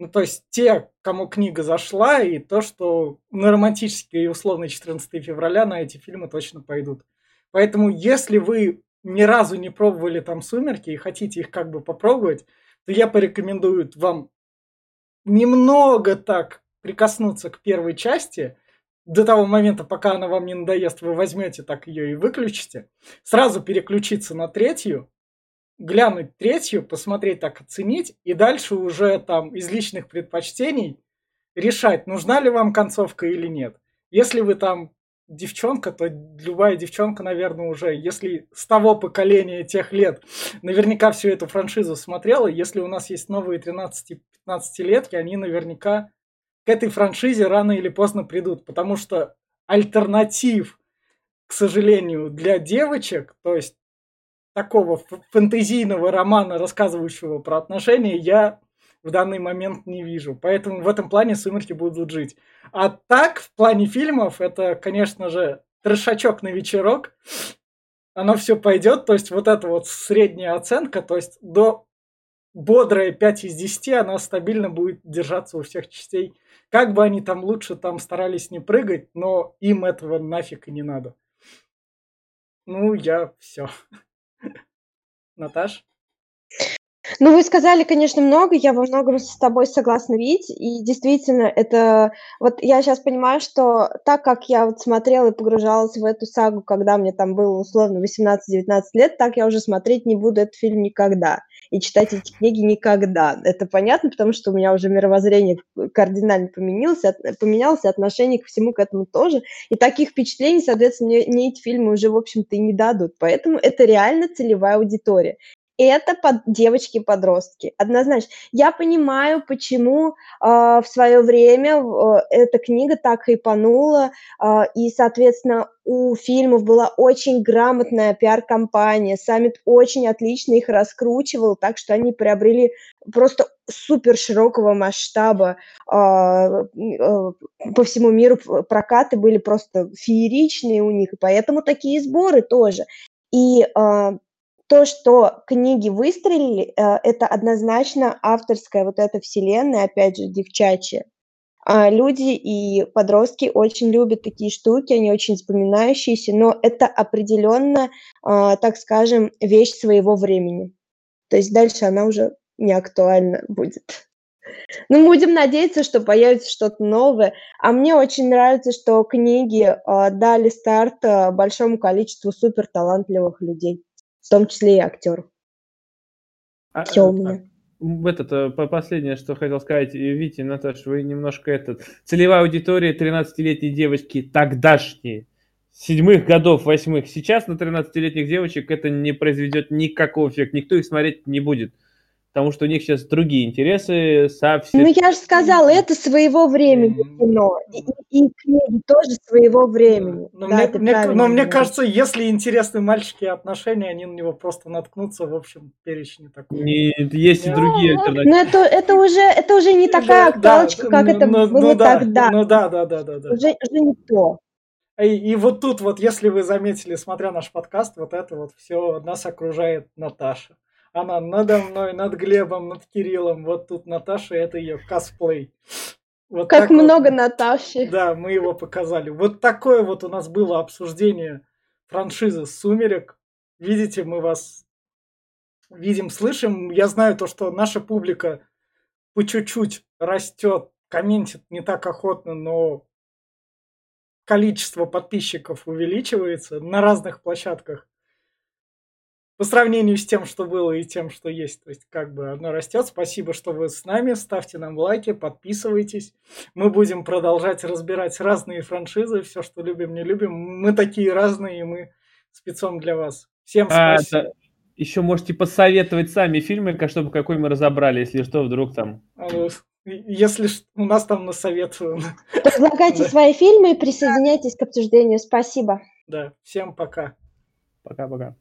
ну, то есть те, кому книга зашла, и то, что на романтический и условный 14 февраля на эти фильмы точно пойдут. Поэтому, если вы ни разу не пробовали там «Сумерки» и хотите их как бы попробовать, то я порекомендую вам немного так прикоснуться к первой части, до того момента, пока она вам не надоест, вы возьмете так ее и выключите, сразу переключиться на третью, глянуть третью, посмотреть так, оценить, и дальше уже там из личных предпочтений решать, нужна ли вам концовка или нет. Если вы там девчонка, то любая девчонка, наверное, уже, если с того поколения тех лет, наверняка всю эту франшизу смотрела. Если у нас есть новые 13-15-летки, они наверняка к этой франшизе рано или поздно придут, потому что альтернатив, к сожалению, для девочек, то есть такого фэнтезийного романа, рассказывающего про отношения, я в данный момент не вижу. Поэтому в этом плане «Сумерки» будут жить. А так, в плане фильмов, это, конечно же, трешачок на вечерок. Оно все пойдет, то есть вот эта вот средняя оценка, то есть до бодрая 5 из 10, она стабильно будет держаться у всех частей. Как бы они там лучше там старались не прыгать, но им этого нафиг и не надо. Ну, я все. Наташ? Ну, вы сказали, конечно, много, я во многом с тобой согласна, Вить, и действительно, это... Вот я сейчас понимаю, что так как я вот смотрела и погружалась в эту сагу, когда мне там было условно 18-19 лет, так я уже смотреть не буду этот фильм никогда и читать эти книги никогда. Это понятно, потому что у меня уже мировоззрение кардинально поменялось, поменялось, отношение ко всему к этому тоже. И таких впечатлений, соответственно, мне, мне эти фильмы уже, в общем-то, и не дадут. Поэтому это реально целевая аудитория это под девочки-подростки, однозначно. Я понимаю, почему э, в свое время э, эта книга так хайпанула, э, и, соответственно, у фильмов была очень грамотная пиар-компания, Саммит очень отлично их раскручивал, так что они приобрели просто супер широкого масштаба э, э, по всему миру прокаты были просто фееричные у них, и поэтому такие сборы тоже. И э, то, что книги выстрелили, э, это однозначно авторская вот эта вселенная, опять же, девчачья. А люди и подростки очень любят такие штуки, они очень вспоминающиеся, но это определенно, а, так скажем, вещь своего времени. То есть дальше она уже не актуальна будет. Ну, будем надеяться, что появится что-то новое. А мне очень нравится, что книги э, дали старт э, большому количеству супер талантливых людей в том числе и актеров. А, Все у э, меня. этот, э, последнее, что хотел сказать, Витя, Наташа, вы немножко этот... Целевая аудитория 13-летней девочки тогдашние, седьмых годов, восьмых. Сейчас на 13-летних девочек это не произведет никакого эффекта, никто их смотреть не будет потому что у них сейчас другие интересы совсем. Ну, я же сказала, это своего времени кино, и, и книги тоже своего времени. Но, да, мне, мне, но мне кажется, если интересны мальчики отношения, они на него просто наткнутся, в общем, перечни такой. Не, есть и другие ну, альтернативы. Но это, это, уже, это уже не такая да, актуалочка, да, как ну, это ну, было ну, да, тогда. Ну да, да, да, да. да. Уже, уже не то. И, и вот тут вот, если вы заметили, смотря наш подкаст, вот это вот все нас окружает Наташа. Она надо мной, над Глебом, над Кириллом. Вот тут Наташа, это ее косплей. Вот как много вот, Наташи. Да, мы его показали. Вот такое вот у нас было обсуждение франшизы «Сумерек». Видите, мы вас видим, слышим. Я знаю то, что наша публика по чуть-чуть растет, комментит не так охотно, но количество подписчиков увеличивается на разных площадках по сравнению с тем, что было и тем, что есть. То есть как бы оно растет. Спасибо, что вы с нами. Ставьте нам лайки, подписывайтесь. Мы будем продолжать разбирать разные франшизы, все, что любим, не любим. Мы такие разные, и мы спецом для вас. Всем а, спасибо. А, еще можете посоветовать сами фильмы, чтобы какой мы разобрали, если что, вдруг там. А, ну, если у нас там на совет. Предлагайте свои фильмы и присоединяйтесь к обсуждению. Спасибо. Да, всем пока. Пока-пока.